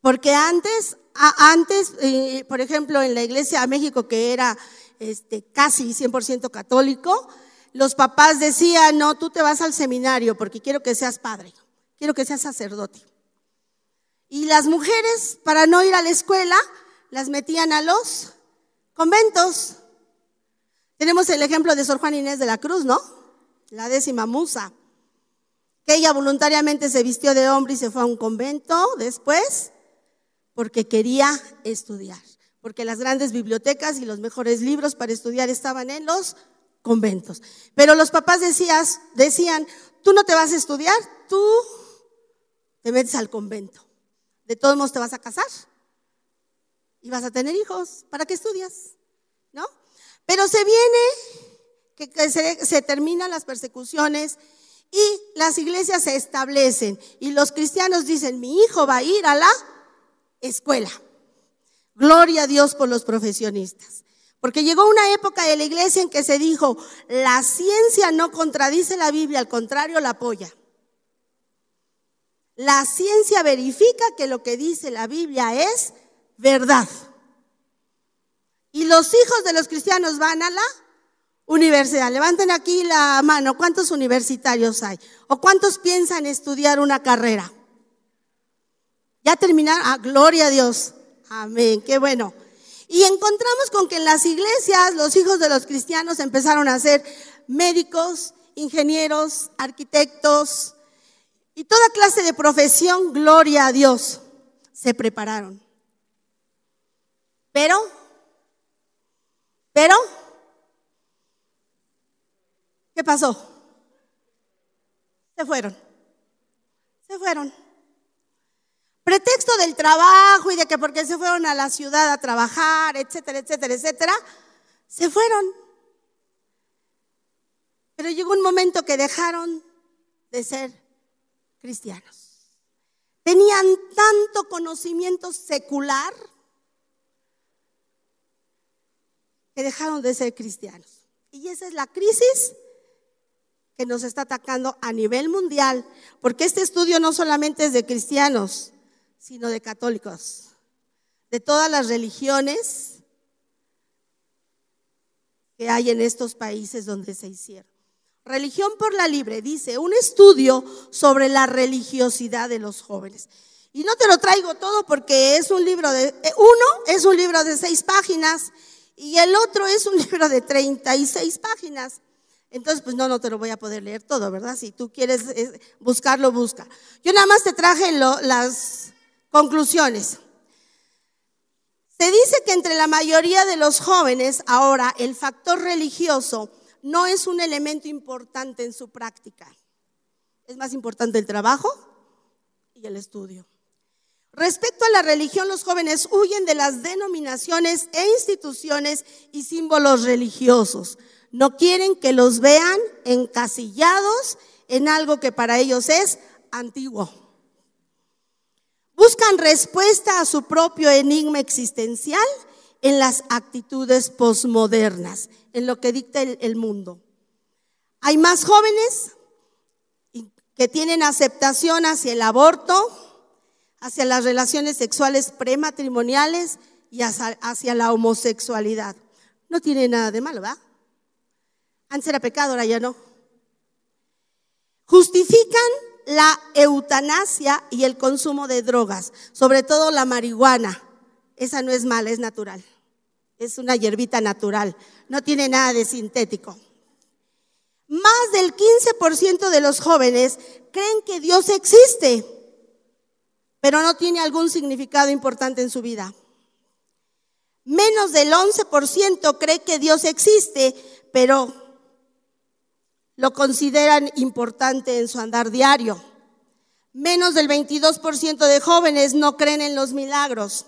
Speaker 2: Porque antes antes, eh, por ejemplo, en la iglesia de México, que era este, casi 100% católico, los papás decían, no, tú te vas al seminario porque quiero que seas padre, quiero que seas sacerdote. Y las mujeres, para no ir a la escuela, las metían a los conventos. Tenemos el ejemplo de Sor Juan Inés de la Cruz, ¿no? La décima musa, que ella voluntariamente se vistió de hombre y se fue a un convento después porque quería estudiar, porque las grandes bibliotecas y los mejores libros para estudiar estaban en los conventos. Pero los papás decían, tú no te vas a estudiar, tú te metes al convento. De todos modos te vas a casar y vas a tener hijos. ¿Para qué estudias? ¿No? Pero se viene que, se, se terminan las persecuciones y las iglesias se establecen y los cristianos dicen, mi hijo va a ir a la escuela. Gloria a Dios por los profesionistas. Porque llegó una época de la iglesia en que se dijo, la ciencia no contradice la Biblia, al contrario la apoya. La ciencia verifica que lo que dice la Biblia es verdad. Y los hijos de los cristianos van a la universidad. Levanten aquí la mano. ¿Cuántos universitarios hay? ¿O cuántos piensan estudiar una carrera? Ya terminaron. Ah, gloria a Dios. Amén. Qué bueno. Y encontramos con que en las iglesias los hijos de los cristianos empezaron a ser médicos, ingenieros, arquitectos y toda clase de profesión, gloria a Dios, se prepararon. Pero, pero, ¿qué pasó? Se fueron. Se fueron pretexto del trabajo y de que porque se fueron a la ciudad a trabajar, etcétera, etcétera, etcétera, se fueron. Pero llegó un momento que dejaron de ser cristianos. tenían tanto conocimiento secular que dejaron de ser cristianos. Y esa es la crisis que nos está atacando a nivel mundial, porque este estudio no solamente es de cristianos, sino de católicos, de todas las religiones que hay en estos países donde se hicieron. Religión por la Libre dice, un estudio sobre la religiosidad de los jóvenes. Y no te lo traigo todo porque es un libro de, eh, uno es un libro de seis páginas y el otro es un libro de 36 páginas. Entonces, pues no, no te lo voy a poder leer todo, ¿verdad? Si tú quieres eh, buscarlo, busca. Yo nada más te traje las conclusiones. Se dice que entre la mayoría de los jóvenes ahora el factor religioso no es un elemento importante en su práctica. Es más importante el trabajo y el estudio. Respecto a la religión, los jóvenes huyen de las denominaciones e instituciones y símbolos religiosos. No quieren que los vean encasillados en algo que para ellos es antiguo. Buscan respuesta a su propio enigma existencial en las actitudes posmodernas, en lo que dicta el, mundo. Hay más jóvenes que tienen aceptación hacia el aborto, hacia las relaciones sexuales prematrimoniales y hacia, la homosexualidad. No tiene nada de malo, ¿verdad? Antes era pecado, ahora ya no. Justifican la eutanasia y el consumo de drogas, sobre todo la marihuana esa no es mala, es natural. Es una hierbita natural, no tiene nada de sintético. Más del 15% de los jóvenes creen que Dios existe, pero no tiene algún significado importante en su vida. Menos del 11% cree que Dios existe, pero lo consideran importante en su andar diario. Menos del 22% de jóvenes no creen en los milagros.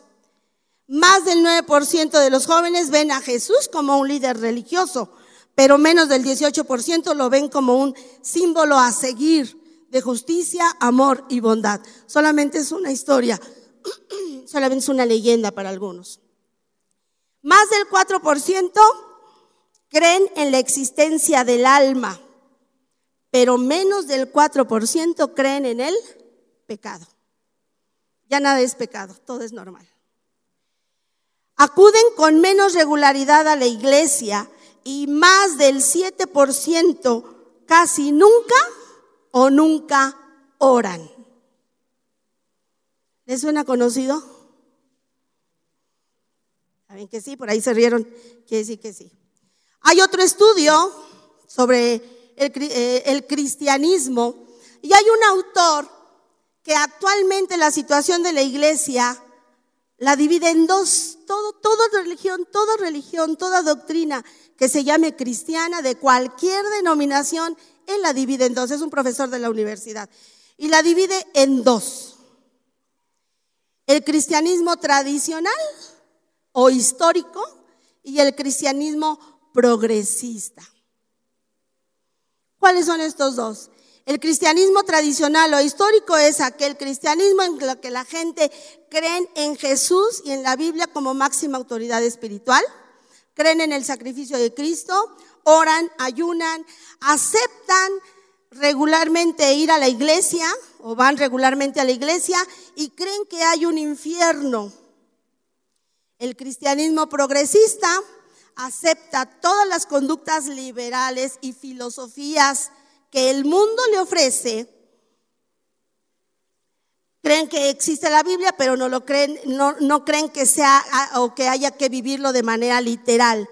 Speaker 2: Más del 9% de los jóvenes ven a Jesús como un líder religioso, pero menos del 18% lo ven como un símbolo a seguir de justicia, amor y bondad. Solamente es una historia, solamente es una leyenda para algunos. Más del 4% creen en la existencia del alma, pero menos del 4% creen en el pecado. Ya nada es pecado, todo es normal. Acuden con menos regularidad a la iglesia y más del 7% casi nunca o nunca oran. ¿Les suena conocido? ¿Saben que sí? Por ahí se rieron. Quiere decir que sí. Hay otro estudio sobre el, eh, el cristianismo y hay un autor que actualmente la situación de la iglesia la divide en dos. Todo, toda religión, toda religión, toda doctrina que se llame cristiana de cualquier denominación, él la divide en dos. Es un profesor de la universidad. Y la divide en dos. El cristianismo tradicional o histórico y el cristianismo progresista. ¿Cuáles son estos dos? El cristianismo tradicional o histórico es aquel cristianismo en el que la gente cree en Jesús y en la Biblia como máxima autoridad espiritual, creen en el sacrificio de Cristo, oran, ayunan, aceptan regularmente ir a la iglesia o van regularmente a la iglesia y creen que hay un infierno. El cristianismo progresista acepta todas las conductas liberales y filosofías que el mundo le ofrece, creen que existe la Biblia, pero no lo creen, no, no creen que sea o que haya que vivirlo de manera literal.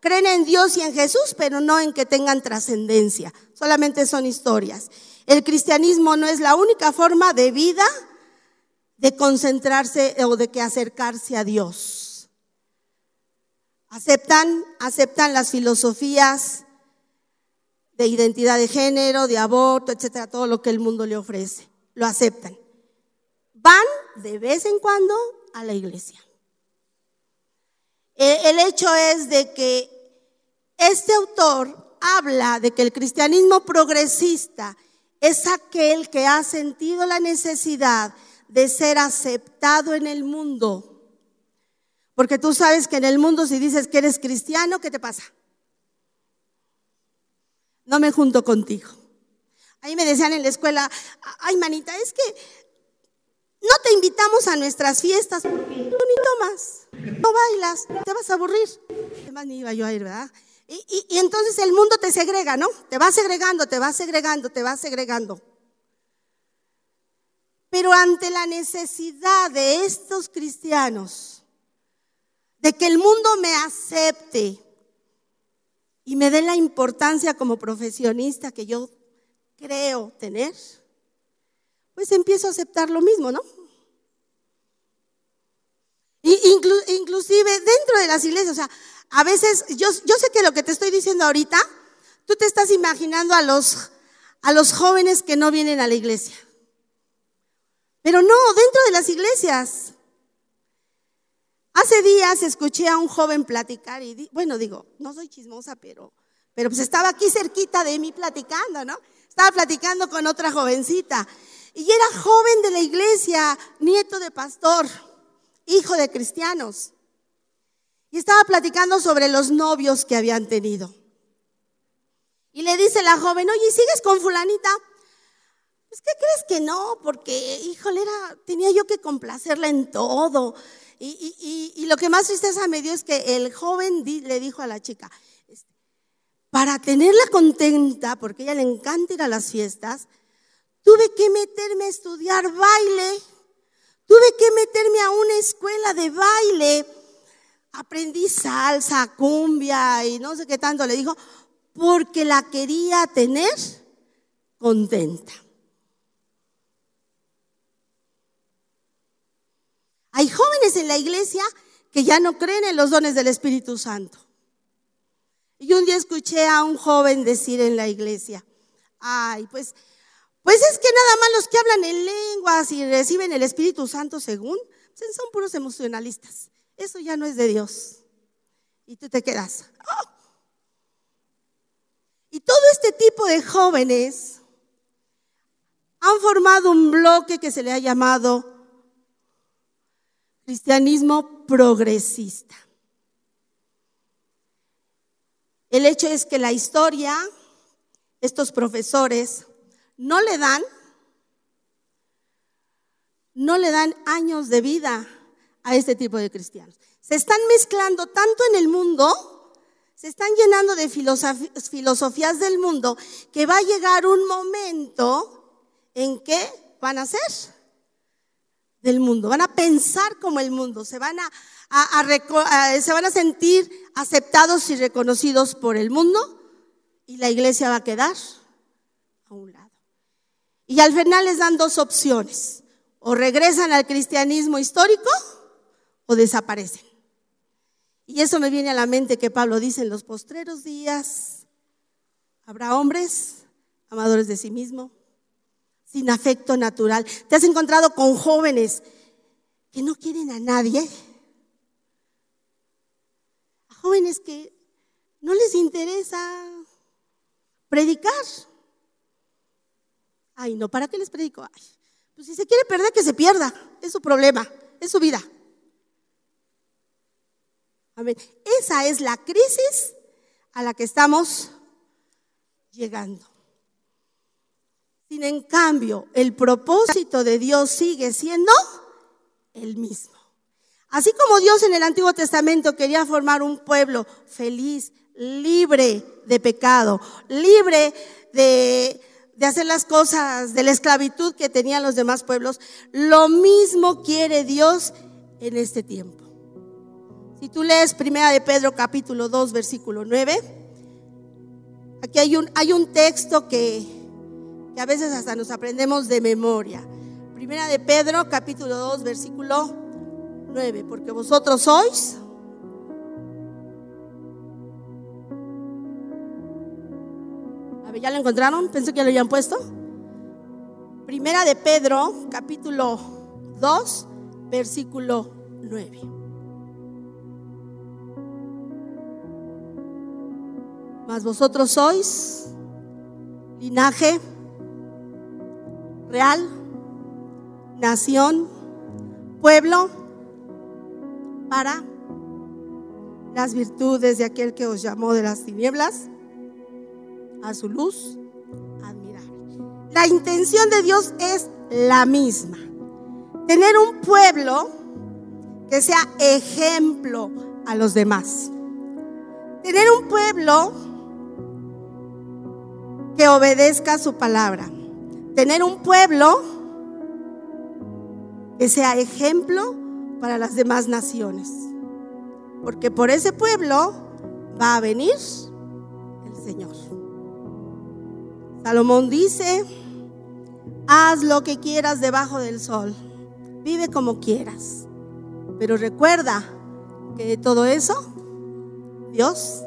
Speaker 2: Creen en Dios y en Jesús, pero no en que tengan trascendencia. Solamente son historias. El cristianismo no es la única forma de vida de concentrarse o de que acercarse a Dios. Aceptan, aceptan las filosofías de identidad de género, de aborto, etcétera, todo lo que el mundo le ofrece. Lo aceptan. Van de vez en cuando a la iglesia. E, el hecho es de que este autor habla de que el cristianismo progresista es aquel que ha sentido la necesidad de ser aceptado en el mundo. Porque tú sabes que en el mundo si dices que eres cristiano, ¿qué te pasa? No me junto contigo. Ahí me decían en la escuela, ay manita, es que no te invitamos a nuestras fiestas porque tú ni tomas, no bailas, te vas a aburrir. Además ni iba yo a ir, ¿verdad? Y, y entonces el mundo te segrega, ¿no? Te va segregando, te va segregando, te va segregando. Pero ante la necesidad de estos cristianos, de que el mundo me acepte y me dé la importancia como profesionista que yo creo tener, pues empiezo a aceptar lo mismo, ¿no? inclusive dentro de las iglesias, o sea, a veces yo, yo sé que lo que te estoy diciendo ahorita, tú te estás imaginando a los, a los jóvenes que no vienen a la iglesia. Pero no, dentro de las iglesias. Hace días escuché a un joven platicar y, bueno, digo, no soy chismosa, pero, pero pues estaba aquí cerquita de mí platicando, ¿no? Estaba platicando con otra jovencita y era joven de la iglesia, nieto de pastor, hijo de cristianos. Y estaba platicando sobre los novios que habían tenido. Y le dice la joven, oye, ¿sigues con fulanita? Pues, ¿qué crees que no? Porque, híjole, era, tenía yo que complacerla en todo. Y, lo que más tristeza me dio es que el joven le dijo a la chica, este, para tenerla contenta, porque a ella le encanta ir a las fiestas, tuve que meterme a estudiar baile, tuve que meterme a una escuela de baile, aprendí salsa, cumbia y no sé qué tanto le dijo, porque la quería tener contenta. Hay jóvenes en la iglesia que ya no creen en los dones del Espíritu Santo. Y un día escuché a un joven decir en la iglesia, ay, pues, pues es que nada más los que hablan en lenguas y reciben el Espíritu Santo según, pues son puros emocionalistas. Eso ya no es de Dios. Y tú te quedas. ¡oh! Y todo este tipo de jóvenes han formado un bloque que se le ha llamado cristianismo progresista. El hecho es que la historia, estos profesores, no le dan, no le dan años de vida a este tipo de cristianos. Se están mezclando tanto en el mundo, se están llenando de filosofías del mundo, que va a llegar un momento en que van a ser del mundo, van a pensar como el mundo, se van a, se van a sentir aceptados y reconocidos por el mundo y la iglesia va a quedar a un lado. Y al final les dan dos opciones, o regresan al cristianismo histórico o desaparecen. Y eso me viene a la mente que Pablo dice en los postreros días, habrá hombres amadores de sí mismo, sin afecto natural. ¿Te has encontrado con jóvenes que no quieren a nadie? A jóvenes que no les interesa predicar. Ay, no, ¿para qué les predico? Ay, pues si se quiere perder, que se pierda. Es su problema, es su vida. Amén. Esa es la crisis a la que estamos llegando. Sin en cambio, el propósito de Dios sigue siendo el mismo. Así como Dios en el Antiguo Testamento quería formar un pueblo feliz, libre de pecado, libre de, de, hacer las cosas de la esclavitud que tenían los demás pueblos, lo mismo quiere Dios en este tiempo. Si tú lees Primera de Pedro capítulo 2 versículo 9, aquí hay un, hay un texto que que a veces hasta nos aprendemos de memoria. Primera de Pedro, capítulo 2, versículo 9, porque vosotros sois A ver, ¿ya lo encontraron? Pensé que lo habían puesto. Primera de Pedro, capítulo 2, versículo 9. Mas vosotros sois linaje real, nación, pueblo, para las virtudes de aquel que os llamó de las tinieblas a su luz admirable. La intención de Dios es la misma. Tener un pueblo que sea ejemplo a los demás. Tener un pueblo que obedezca su palabra. Tener un pueblo que sea ejemplo para las demás naciones. Porque por ese pueblo va a venir el Señor. Salomón dice, haz lo que quieras debajo del sol, vive como quieras, pero recuerda que de todo eso Dios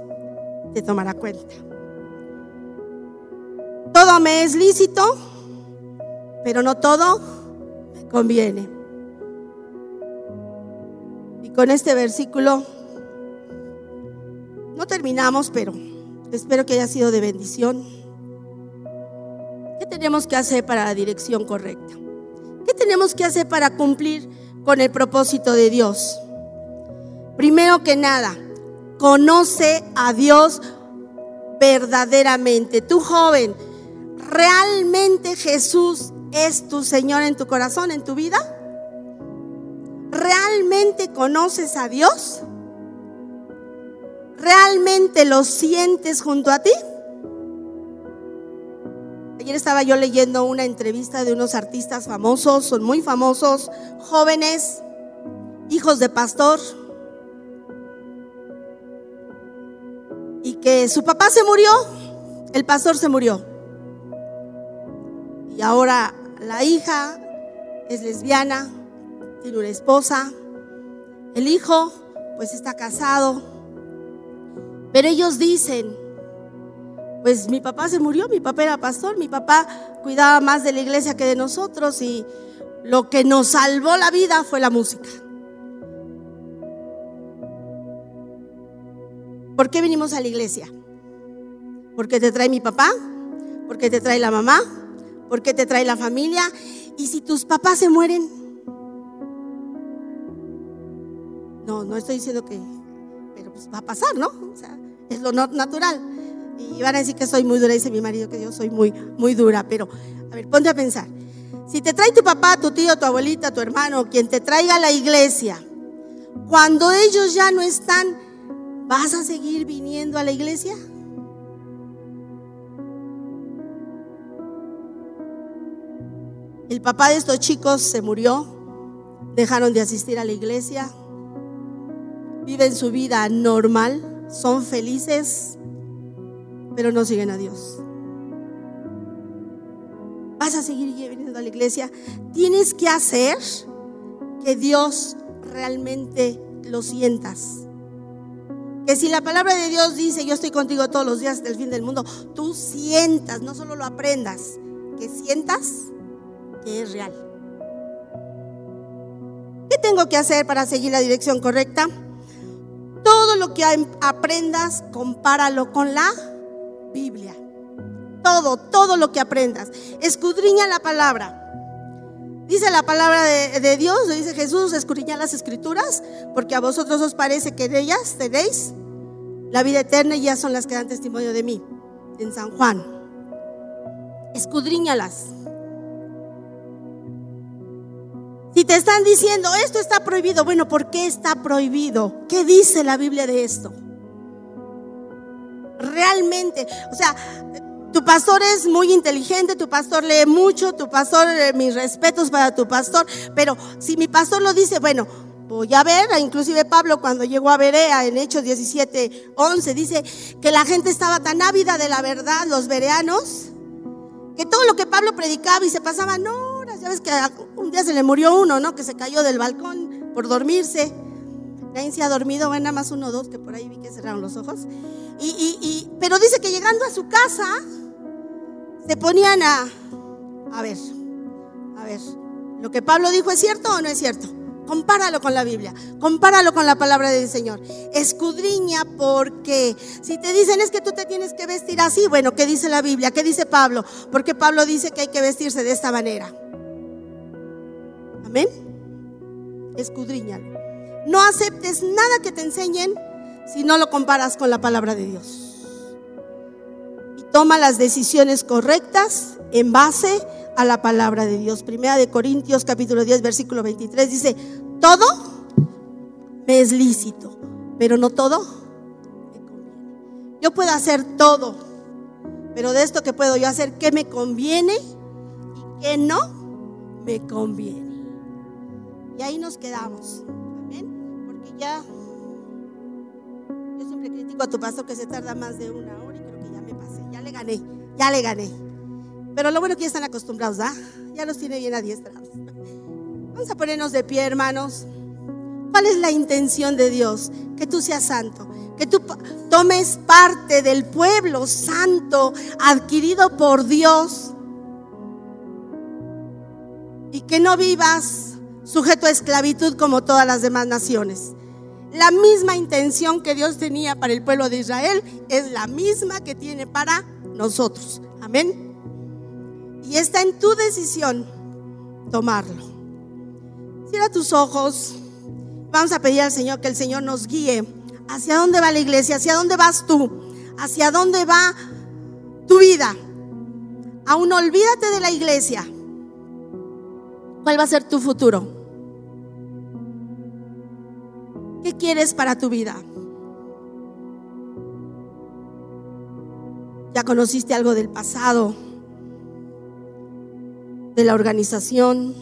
Speaker 2: te tomará cuenta. Todo me es lícito, pero no todo me conviene. Y con este versículo no terminamos, pero espero que haya sido de bendición. ¿Qué tenemos que hacer para la dirección correcta? ¿Qué tenemos que hacer para cumplir con el propósito de Dios? Primero que nada, conoce a Dios verdaderamente. Tú joven, ¿realmente Jesús es tu Señor en tu corazón, en tu vida? ¿Realmente conoces a Dios? ¿Realmente lo sientes junto a ti? Ayer estaba yo leyendo una entrevista de unos artistas famosos, son muy famosos, jóvenes, hijos de pastor, y que su papá se murió, el pastor se murió. Y ahora la hija es lesbiana, tiene una esposa, el hijo pues está casado, pero ellos dicen, pues mi papá se murió, mi papá era pastor, mi papá cuidaba más de la iglesia que de nosotros y lo que nos salvó la vida fue la música. ¿Por qué venimos a la iglesia? Porque te trae mi papá, porque te trae la mamá, porque te trae la familia. Y si tus papás se mueren, no, no estoy diciendo que, pero pues va a pasar, ¿no? O sea, es lo natural. Y van a decir que soy muy dura, dice mi marido que yo soy muy, muy dura. Pero, a ver, ponte a pensar. Si te trae tu papá, tu tío, tu abuelita, tu hermano, quien te traiga a la iglesia, cuando ellos ya no están, ¿Vas a seguir viniendo a la iglesia? El papá de estos chicos se murió, dejaron de asistir a la iglesia, viven su vida normal, son felices, pero no siguen a Dios. Vas a seguir viniendo a la iglesia. Tienes que hacer que Dios realmente lo sientas. Que si la palabra de Dios dice, yo estoy contigo todos los días del fin del mundo, tú sientas, no solo lo aprendas, que sientas es real. ¿Qué tengo que hacer para seguir la dirección correcta? Todo lo que aprendas, compáralo con la Biblia. Todo, todo lo que aprendas. Escudriña la palabra. Dice la palabra de, Dios, dice Jesús, escudriñad las escrituras, porque a vosotros os parece que de ellas tenéis la vida eterna y ya son las que dan testimonio de mí, en San Juan. Escudriñalas. Si te están diciendo, esto está prohibido, bueno, ¿por qué está prohibido? ¿Qué dice la Biblia de esto? Realmente, o sea, tu pastor es muy inteligente, tu pastor lee mucho, tu pastor, eh, mis respetos para tu pastor, pero si mi pastor lo dice, bueno, voy a ver, inclusive Pablo cuando llegó a Berea en Hechos 17, 11, dice que la gente estaba tan ávida de la verdad, los bereanos, que todo lo que Pablo predicaba y se pasaban horas, ya ves que un día se le murió uno, ¿no? Que se cayó del balcón por dormirse. Nadie se ha dormido, bueno, nada más uno o dos que por ahí vi que cerraron los ojos. Y, pero dice que llegando a su casa, se ponían a, a ver, a ver, ¿lo que Pablo dijo es cierto o no es cierto? Compáralo con la Biblia, compáralo con la palabra del Señor. Escudriña porque si te dicen es que tú te tienes que vestir así, bueno, ¿qué dice la Biblia? ¿Qué dice Pablo? Porque Pablo dice que hay que vestirse de esta manera. Amén. Escudriñalo. No aceptes nada que te enseñen si no lo comparas con la palabra de Dios. Y toma las decisiones correctas en base a la palabra de Dios. Primera de Corintios capítulo 10 versículo 23 dice, todo me es lícito, pero no todo me conviene. Yo puedo hacer todo, pero de esto que puedo yo hacer, ¿qué me conviene y qué no me conviene? Y ahí nos quedamos ya, yo siempre critico a tu pastor que se tarda más de una hora y creo que ya me pasé, ya le gané, ya le gané. Pero lo bueno que ya están acostumbrados, ¿ah? Ya los tiene bien adiestrados. Vamos a ponernos de pie, hermanos. ¿Cuál es la intención de Dios? Que tú seas santo, que tú tomes parte del pueblo santo adquirido por Dios y que no vivas sujeto a esclavitud como todas las demás naciones. La misma intención que Dios tenía para el pueblo de Israel es la misma que tiene para nosotros. Amén. Y está en tu decisión tomarlo. Cierra tus ojos. Vamos a pedir al Señor que el Señor nos guíe. ¿Hacia dónde va la iglesia? ¿Hacia dónde vas tú? ¿Hacia dónde va tu vida? Aún olvídate de la iglesia. ¿Cuál va a ser tu futuro? ¿Qué quieres para tu vida? Ya conociste algo del pasado, de la organización,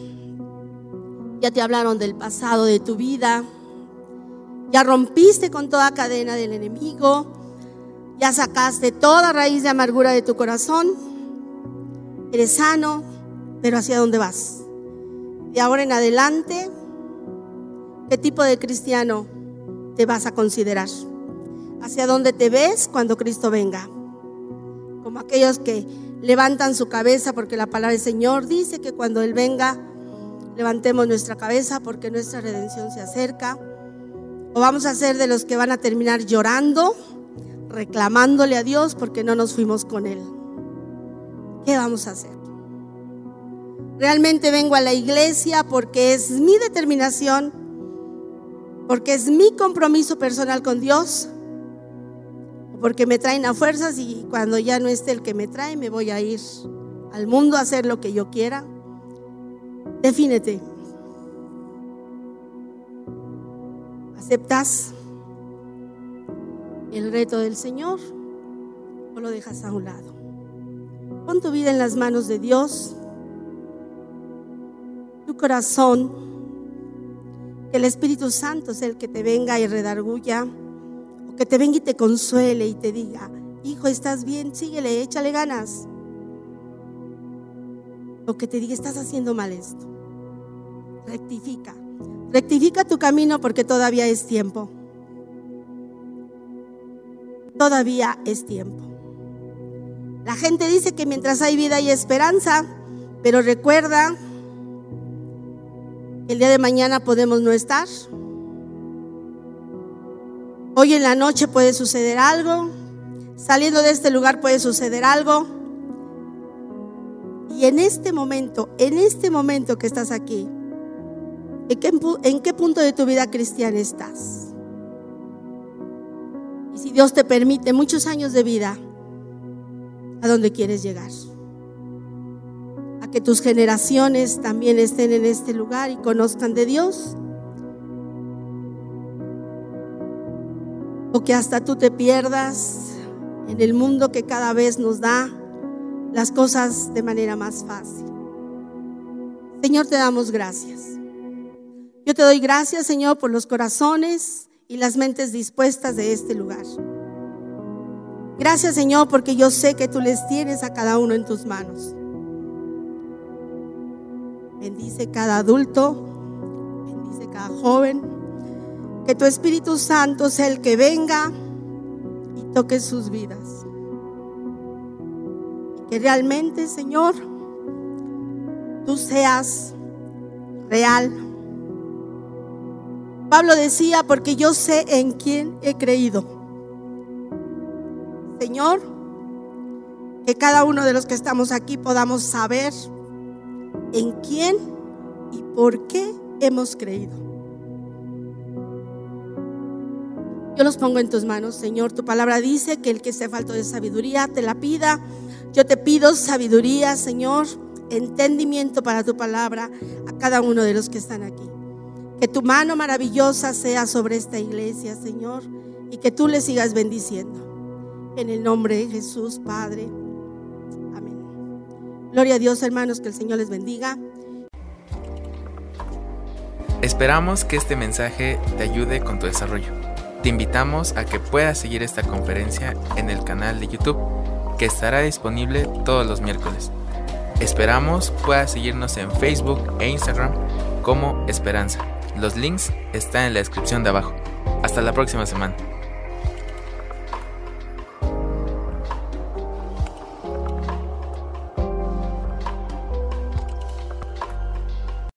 Speaker 2: ya te hablaron del pasado de tu vida, ya rompiste con toda cadena del enemigo, ya sacaste toda raíz de amargura de tu corazón, eres sano, pero ¿hacia dónde vas? De ahora en adelante, ¿qué tipo de cristiano te vas a considerar? ¿Hacia dónde te ves cuando Cristo venga? Como aquellos que levantan su cabeza porque la palabra del Señor dice que cuando Él venga, levantemos nuestra cabeza porque nuestra redención se acerca. O vamos a ser de los que van a terminar llorando, reclamándole a Dios porque no nos fuimos con Él. ¿Qué vamos a hacer? Realmente vengo a la iglesia porque es mi determinación porque es mi compromiso personal con Dios, porque me traen a fuerzas y cuando ya no esté el que me trae, me voy a ir al mundo a hacer lo que yo quiera. Defínete. ¿Aceptas el reto del Señor o lo dejas a un lado? Pon tu vida en las manos de Dios, tu corazón que el Espíritu Santo es el que te venga y redarguya, o que te venga y te consuele y te diga, hijo, estás bien, síguele, échale ganas. O que te diga, estás haciendo mal esto. Rectifica. Rectifica tu camino porque todavía es tiempo. Todavía es tiempo. La gente dice que mientras hay vida hay esperanza, pero recuerda el día de mañana podemos no estar. Hoy en la noche puede suceder algo. Saliendo de este lugar puede suceder algo. Y en este momento, en este momento que estás aquí, ¿en qué, punto de tu vida cristiana estás? Y si Dios te permite muchos años de vida, ¿a dónde quieres llegar? Que tus generaciones también estén en este lugar y conozcan de Dios. O que hasta tú te pierdas en el mundo que cada vez nos da las cosas de manera más fácil. Señor, te damos gracias. Yo te doy gracias, Señor, por los corazones y las mentes dispuestas de este lugar. Gracias, Señor, porque yo sé que tú les tienes a cada uno en tus manos. Bendice cada adulto, bendice cada joven. Que tu Espíritu Santo sea el que venga y toque sus vidas. Que realmente, Señor, tú seas real. Pablo decía, porque yo sé en quién he creído. Señor, que cada uno de los que estamos aquí podamos saber en quién y por qué hemos creído. Yo los pongo en tus manos, Señor. Tu palabra dice que el que esté falto de sabiduría te la pida. Yo te pido sabiduría, Señor, entendimiento para tu palabra a cada uno de los que están aquí. Que tu mano maravillosa sea sobre esta iglesia, Señor, y que tú le sigas bendiciendo. En el nombre de Jesús, Padre. Gloria a Dios, hermanos, que el Señor les bendiga.
Speaker 3: Esperamos que este mensaje te ayude con tu desarrollo. Te invitamos a que puedas seguir esta conferencia en el canal de YouTube, que estará disponible todos los miércoles. Esperamos puedas seguirnos en Facebook e Instagram como Esperanza. Los links están en la descripción de abajo. Hasta la próxima semana.